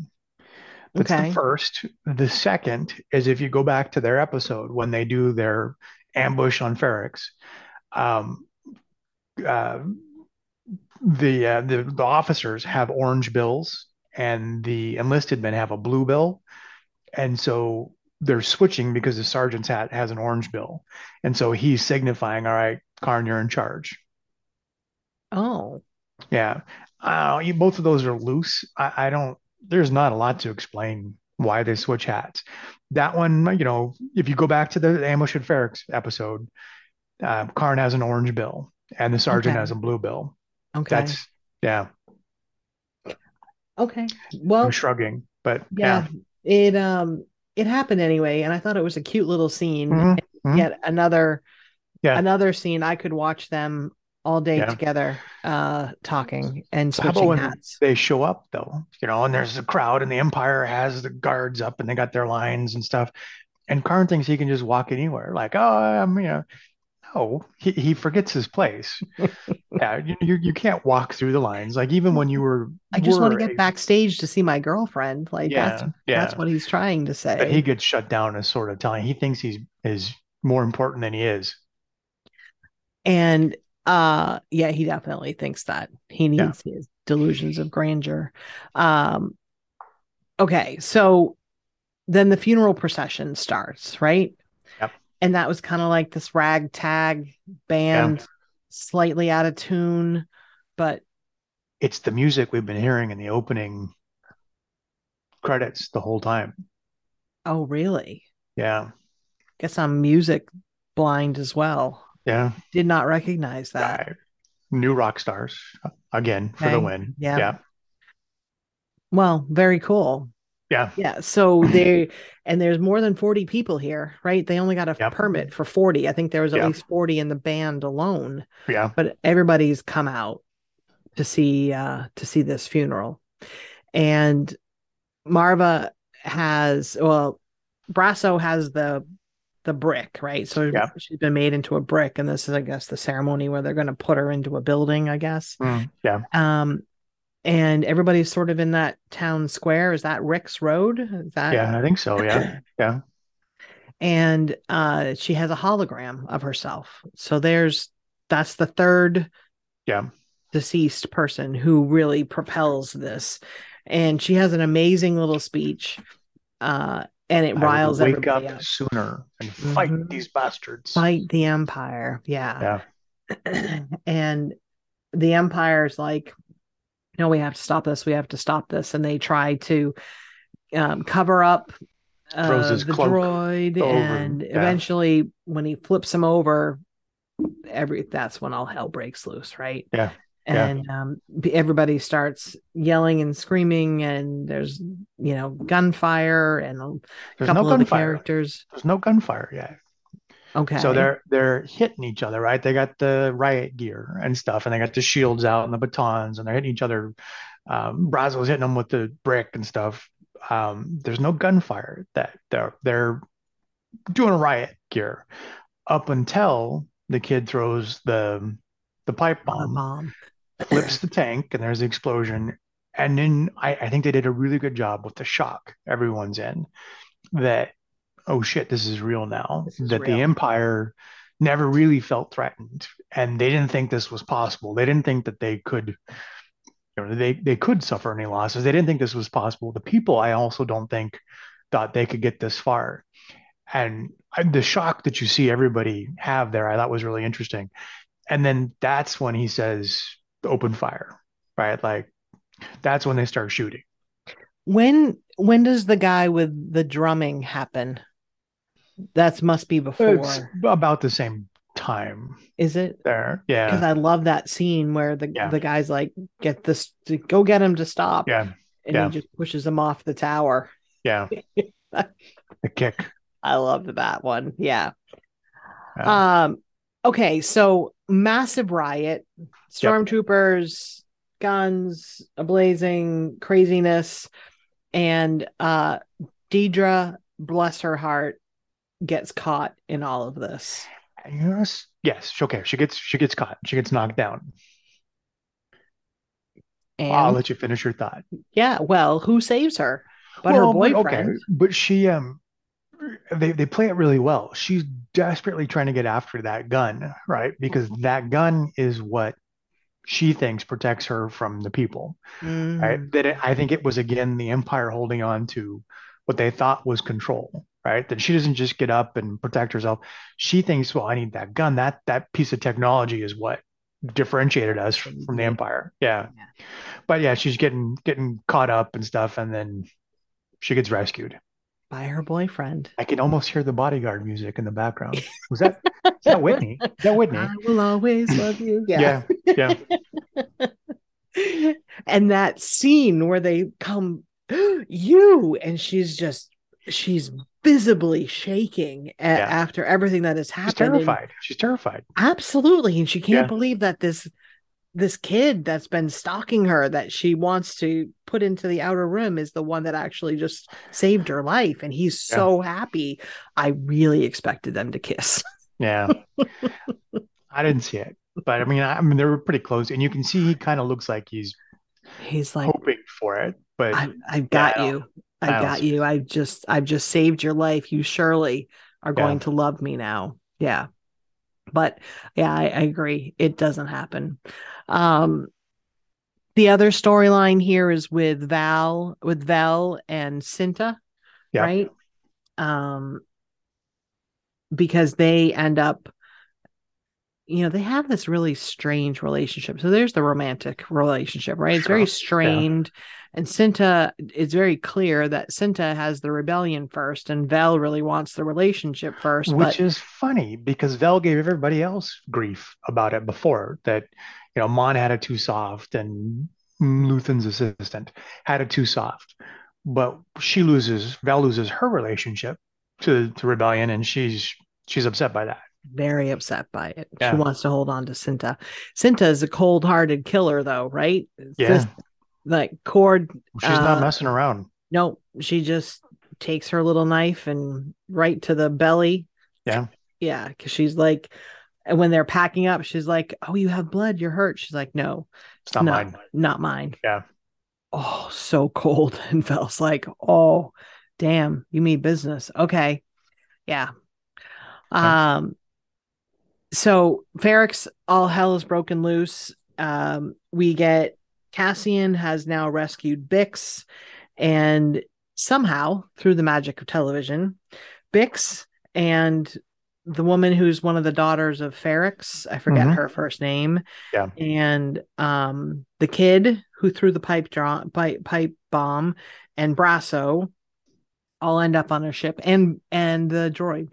That's Okay. the first. The second is if you go back to their episode when they do their ambush on Ferrix, um, uh, the, uh, the the officers have orange bills and the enlisted men have a blue bill, and so they're switching because the sergeant's hat has an orange bill, and so he's signifying, "All right, Karn, you're in charge." Oh, Yeah, uh, you, both of those are loose. I, I don't. There's not a lot to explain why they switch hats. That one, you know, if you go back to the ambush at Ferrix episode, uh, Karn has an orange bill and the sergeant Okay. has a blue bill. okay. That's yeah. okay. Well, I'm shrugging, but yeah, it um it happened anyway, and I thought it was a cute little scene. Mhm, mhm. Yet another Yeah. another scene I could watch them all day Yeah. together uh talking and So how about switching when hats. they show up though, you know, and there's a crowd and the Empire has the guards up and they got their lines and stuff. And Karn thinks he can just walk anywhere, like, oh, I'm, you know, no, he, he forgets his place. yeah, you, you you can't walk through the lines. Like even when you were, I just want to get a- backstage to see my girlfriend. Like that's Yeah, yeah. that's what he's trying to say. But he gets shut down as sort of telling he thinks he's is more important than he is. and uh yeah he definitely thinks that he Yeah. needs his delusions of grandeur um okay so then the funeral procession starts right. And that was kind of like this ragtag band slightly out of tune but It's the music we've been hearing in the opening credits the whole time. Oh, really? Yeah. Guess I'm music blind as well. Yeah. Did not recognize that. New rock stars uh, again for the win. Yeah. Yeah. Well, very cool. Yeah. Yeah. So they and there's more than 40 people here, right? They only got a Yep. permit for 40. I think there was at Yeah. least 40 in the band alone, Yeah. but everybody's come out to see uh to see this funeral. And Maarva has well, Brasso has the the brick, right? So Yeah. she's been made into a brick, and this is, I guess, the ceremony where they're going to put her into a building, I guess. Mm, yeah. Um, and everybody's sort of in that town square. Is that Rix Road? Is that Yeah. I think so. Yeah. Yeah. and uh she has a hologram of herself. So there's that's the third Yeah. deceased person who really propels this. And she has an amazing little speech. Uh and it I riles wake everybody up up. sooner and fight Mhm. these bastards. Fight the empire. Yeah. Yeah. and the empire's like, no, we have to stop this. We have to stop this. And they try to um, cover up uh, the droid, over, and yeah. eventually, when he flips him over, every that's when all hell breaks loose, right? Yeah. Yeah. And um, everybody starts yelling and screaming, and there's you know gunfire, and a There's couple no of the characters. There's no gunfire yet. Okay, So they're they're hitting each other, right? They got the riot gear and stuff, and they got the shields out and the batons, and they're hitting each other. Um, Brasso's hitting them with the brick and stuff. Um, there's no gunfire. That they're they're doing a riot gear up until the kid throws the the pipe bomb, bomb. flips the tank, and there's the explosion. And then I, I think they did a really good job with the shock everyone's in. That oh shit, this is real now. Is that the empire never really felt threatened, and they didn't think this was possible. They didn't think that they could, you know, they they could suffer any losses. They didn't think this was possible. The people, I also don't think, thought they could get this far. And I- the shock that you see everybody have there, I thought was really interesting. And then that's when he says, "Open fire," right? Like that's when they start shooting. When when does the guy with the drumming happen? That must be before, It's about the same time is it? there. Yeah. Because I love that scene where the Yeah. the guy's like, "Get this, to, go get him to stop," yeah, and yeah. he just pushes him off the tower. yeah. the kick. I loved that one. Yeah. Yeah. Um. Okay, so massive riot, stormtroopers, guns, a blazing craziness, and uh, Dedra, bless her heart, gets caught in all of this. Yes, yes. Okay, she gets she gets caught. She gets knocked down. And I'll let you finish your thought. yeah, well, who saves her? But her Well, but boyfriend. okay, but she um, they they play it really well. She's desperately trying to get after that gun, right? Because that gun is what she thinks protects her from the people, Mhm. right? That it, I think it was again the Empire holding on to what they thought was control, right? That she doesn't just get up and protect herself. She thinks, well, I need that gun. That that piece of technology is what differentiated us from, from the Empire. Yeah. Yeah. But yeah, she's getting getting caught up and stuff, and then she gets rescued. By her boyfriend. I can almost hear the bodyguard music in the background. Was that is that Whitney? Is that Whitney? I will always love you. Yeah. Yeah, yeah. and that scene where they come, you, and she's just, she's visibly shaking a- Yeah. after everything that has She's happened. and- terrified. She's terrified. absolutely. And she can't Yeah. believe that this, this kid that's been stalking her that she wants to put into the outer room is the one that actually just saved her life. And he's Yeah. so happy. I really expected them to kiss. Yeah. I didn't see it, but I mean, I, I mean, they were pretty close, and you can see he kind of looks like he's He's like, hoping for it, but I, I've got don't- you. I got you. I've just I've just saved your life. You surely are Yeah. going to love me now. Yeah. But yeah, I, I agree. It doesn't happen. Um the other storyline here is with Vel, with Vel and Cinta, Yeah. right? Um because they end up you know, they have this really strange relationship. So there's the romantic relationship, right? It's very. Yeah. strained. And Cinta, it's very clear that Cinta has the rebellion first, and Vel really wants the relationship first. Which but is funny because Vel gave everybody else grief about it before that, you know, Mon had it too soft and Luthen's assistant had it too soft. But she loses, Vel loses her relationship to, to Rebellion and she's she's upset by that. very upset by it. Yeah. She wants to hold on to Cinta. Cinta is a cold hearted killer, though, right? Yeah. Like Cord. She's not uh, messing around. No, she just takes her little knife and right to the belly. Yeah. Yeah. Cause she's like, and when they're packing up, she's like, Oh, you have blood. You're hurt. She's like, No, It's not no, mine. Not mine. Yeah. Oh, so cold. And Vel's like, Oh, damn, you mean business. Okay. Yeah. Yeah. Um, so Ferrix, all hell is broken loose. Um, we get Cassian has now rescued Bix, and somehow through the magic of television, Bix and the woman who's one of the daughters of Ferrix, I forget Mhm. her first name, Yeah. and um, the kid who threw the pipe draw pipe pipe bomb, and Brasso all end up on a ship, and and the droid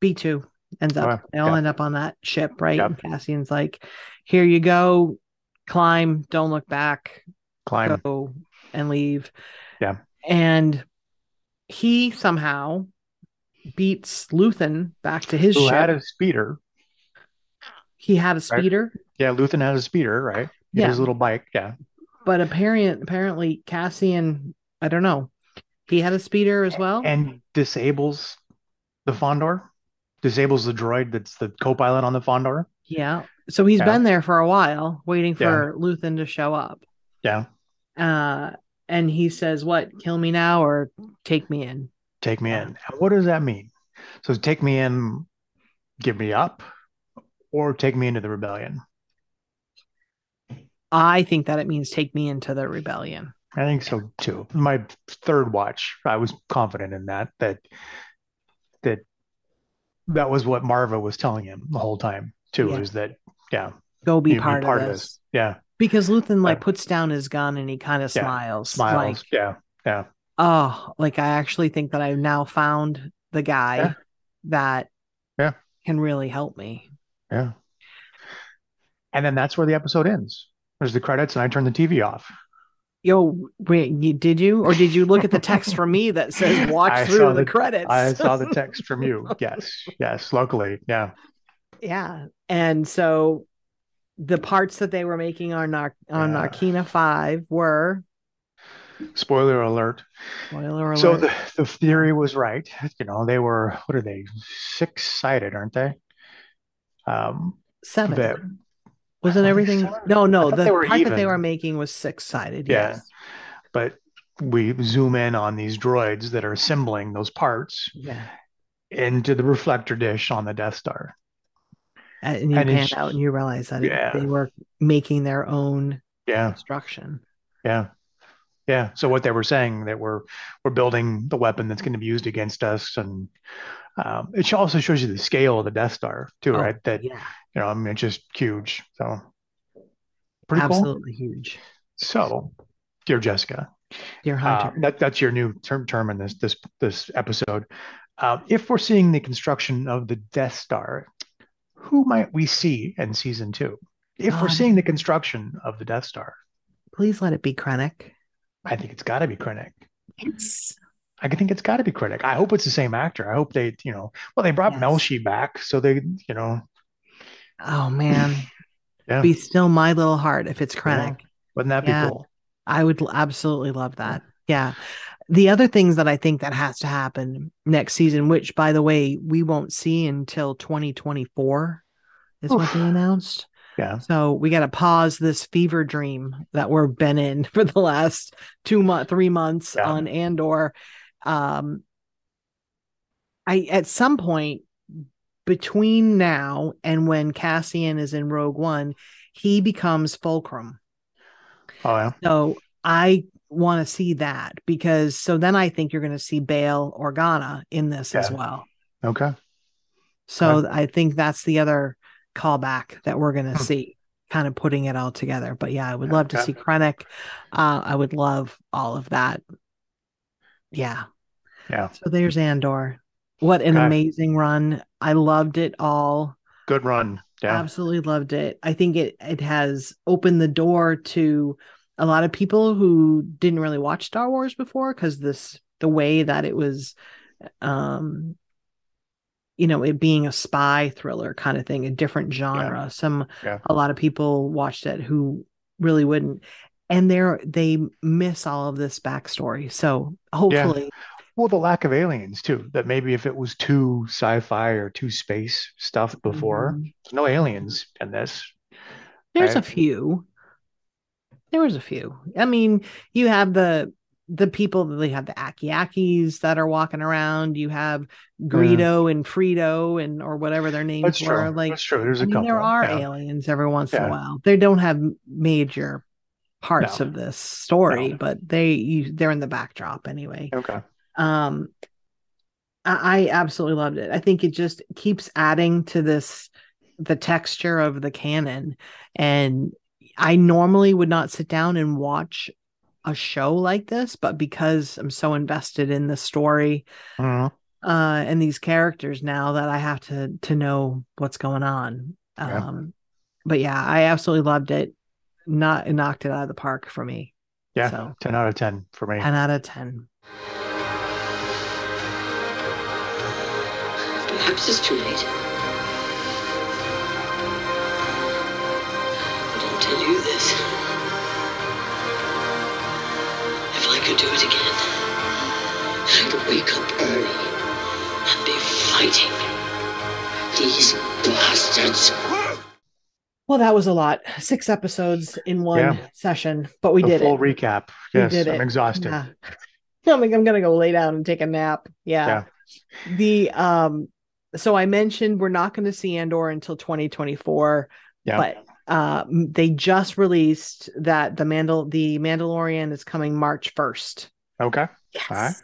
B two ends up. Oh, they all yeah. end up on that ship, right? Yep. And Cassian's like, "Here you go, climb, don't look back, Climb. go and leave." Yeah. and he somehow beats Luthen back to his Who ship. had a speeder. he had a speeder, Yeah, Luthen had a speeder, right? He Yeah. His little bike. Yeah. but apparent apparently Cassian, I don't know, he had a speeder as well. And disables the Fondor. Disables the droid that's the co-pilot on the Fondor. yeah, so he's Yeah. been there for a while, waiting Yeah. for Luthen to show up. Yeah. Uh, and he says, "What? Kill me now or take me in?" Take me in. And what does that mean? So take me in, give me up, or take me into the rebellion. I think that it means take me into the rebellion. I think so too. My third watch, I was confident in that that that that was what Maarva was telling him the whole time too. Yeah. Is that yeah, Go be you'd part, of, this. Yeah, because Luthen like Yeah. puts down his gun and he kind of smiles, smiles. like, yeah, yeah, oh, like I actually think that I've now found the guy that Yeah. can really help me. yeah. And then that's where the episode ends. There's the credits, and I turn the TV off. Yo, wait, you, did you or did you look at the text from me that says watch I through the, the- credits? I saw the text from you. Yes, yes. locally yeah, yeah, and so the parts that they were making on Nar- on Yeah. Narkina Five were spoiler alert. spoiler alert. So the, the theory was right. You know, they were what are they? Six sided, aren't they? Um, seven. that Wasn't everything? seven? No, no. The part that they were making was six sided. Yeah. Yes. but we zoom in on these droids that are assembling those parts Yeah. into the reflector dish on the Death Star. And you And pan out and you realize that it- they were making their own Yeah, construction. yeah, yeah. So what they were saying that we're we're building the weapon that's going to be used against us, and um, it also shows you the scale of the Death Star too, Oh, right? That yeah. you know, I mean, it's just huge. So pretty cool. Absolutely huge. So, dear Jessica, Dear uh, Hunter. that that's your new term term in this this this episode. Uh, if we're seeing the construction of the Death Star, who might we see in season two? If we're um, seeing the construction of the Death Star, Please let it be Krennic. I think it's got to be Krennic. Yes. I think it's got to be Krennic. I hope it's the same actor. I hope they, you know, well, they brought Yes. Melshi back, so they, you know, Oh man. yeah, Be still my little heart if it's Yeah. Krennic. wouldn't that be cool? I would absolutely love that. Yeah. The other things that I think that has to happen next season, which by the way, we won't see until 2024 is what they announced. Yeah, So we got to pause this fever dream that we're been in for the last two month, three months Yeah. on Andor. Um, I at some point between now and when Cassian is in Rogue One, he becomes Fulcrum. oh yeah, So I want to see that because so then I think you're going to see Bail Organa in this as well. okay, So I think that's the other callback that we're going to Hmm. see, kind of putting it all together. But yeah, I would love to see Krennic. Uh, I would love all of that. Yeah. Yeah. So there's Andor. What an Okay. amazing run. I loved it all. Good run. Yeah. Absolutely loved it. I think it it has opened the door to a lot of people who didn't really watch Star Wars before because this the way that it was um you know it being a spy thriller kind of thing a different genre some Yeah. a lot of people watched it who really wouldn't and they're they miss all of this backstory so hopefully Well, the lack of aliens too. That maybe if it was too sci-fi or too space stuff before, Mhm. no aliens in this. There's a few. There was a few. I mean, you have the the people they have the Akiakis that are walking around. You have Greedo and Frito and or whatever their names That's were. true. Like That's true. There's I a mean, couple. there are yeah. aliens every once in a while. They don't have major parts No. of this story, No. but they you, they're in the backdrop anyway. Okay. Um, I, I absolutely loved it. I think it just keeps adding to this the texture of the canon, and I normally would not sit down and watch a show like this, but because I'm so invested in the story Mhm. uh and these characters now that I have to to know what's going on. Yeah. Um but yeah, I absolutely loved it. Not it knocked it out of the park for me. Yeah. So 10 out of 10 for me. 10 out of 10. Perhaps it's too late. But I'll tell you this. If I could do it again, I'd wake up early and be fighting these bastards. Well, that was a lot. Six episodes in one Yeah. session, but we A did full it. recap. We Yes, did I'm it. exhausted. Yeah. I'm, like, I'm gonna go lay down and take a nap. Yeah. The um so I mentioned we're not going to see Andor until 2024, Yeah. but uh they just released that the Mandal the Mandalorian is coming March 1st. Okay. Yes. All right.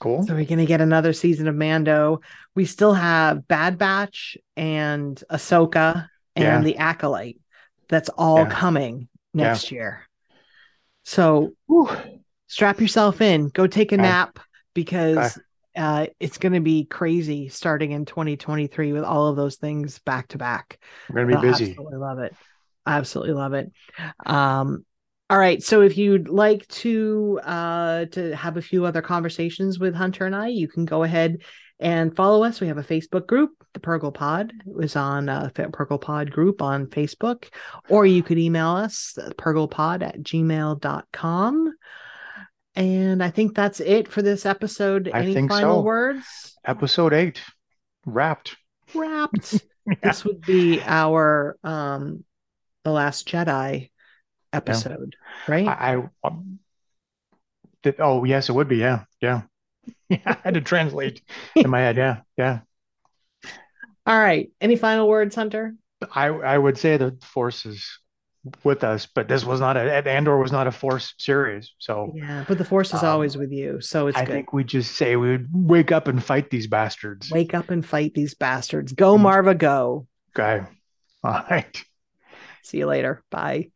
Cool. So we're going to get another season of Mando. We still have Bad Batch and Ahsoka and Yeah. the Acolyte. That's all Yeah. coming next year. So strap yourself in, go take a nap because uh, it's going to be crazy starting in 2023 with all of those things back to back. We're going to But be I busy. Absolutely love it. Absolutely love it. Um, all right. So if you'd like to uh to have a few other conversations with Hunter and I, you can go ahead and follow us. We have a Facebook group, the Purrgil Pod. It was on uh Purrgil Pod group on Facebook, or you could email us purrgilpod at gmail.com. And I think that's it for this episode. I Any final so. words? Episode eight wrapped. Wrapped. this would be our um the last jedi episode right I, I um, did, oh yes, it would be. Yeah, yeah. Yeah, I had to translate in my head. Yeah, yeah. all right any final words hunter I I would say the force is with us, but this was not a Andor was not a force series. So yeah but the force is Um, always with you so it's I good think we just say we would wake up and fight these bastards. wake up and fight these bastards go Mm. Maarva go Okay. All right. See you later. Bye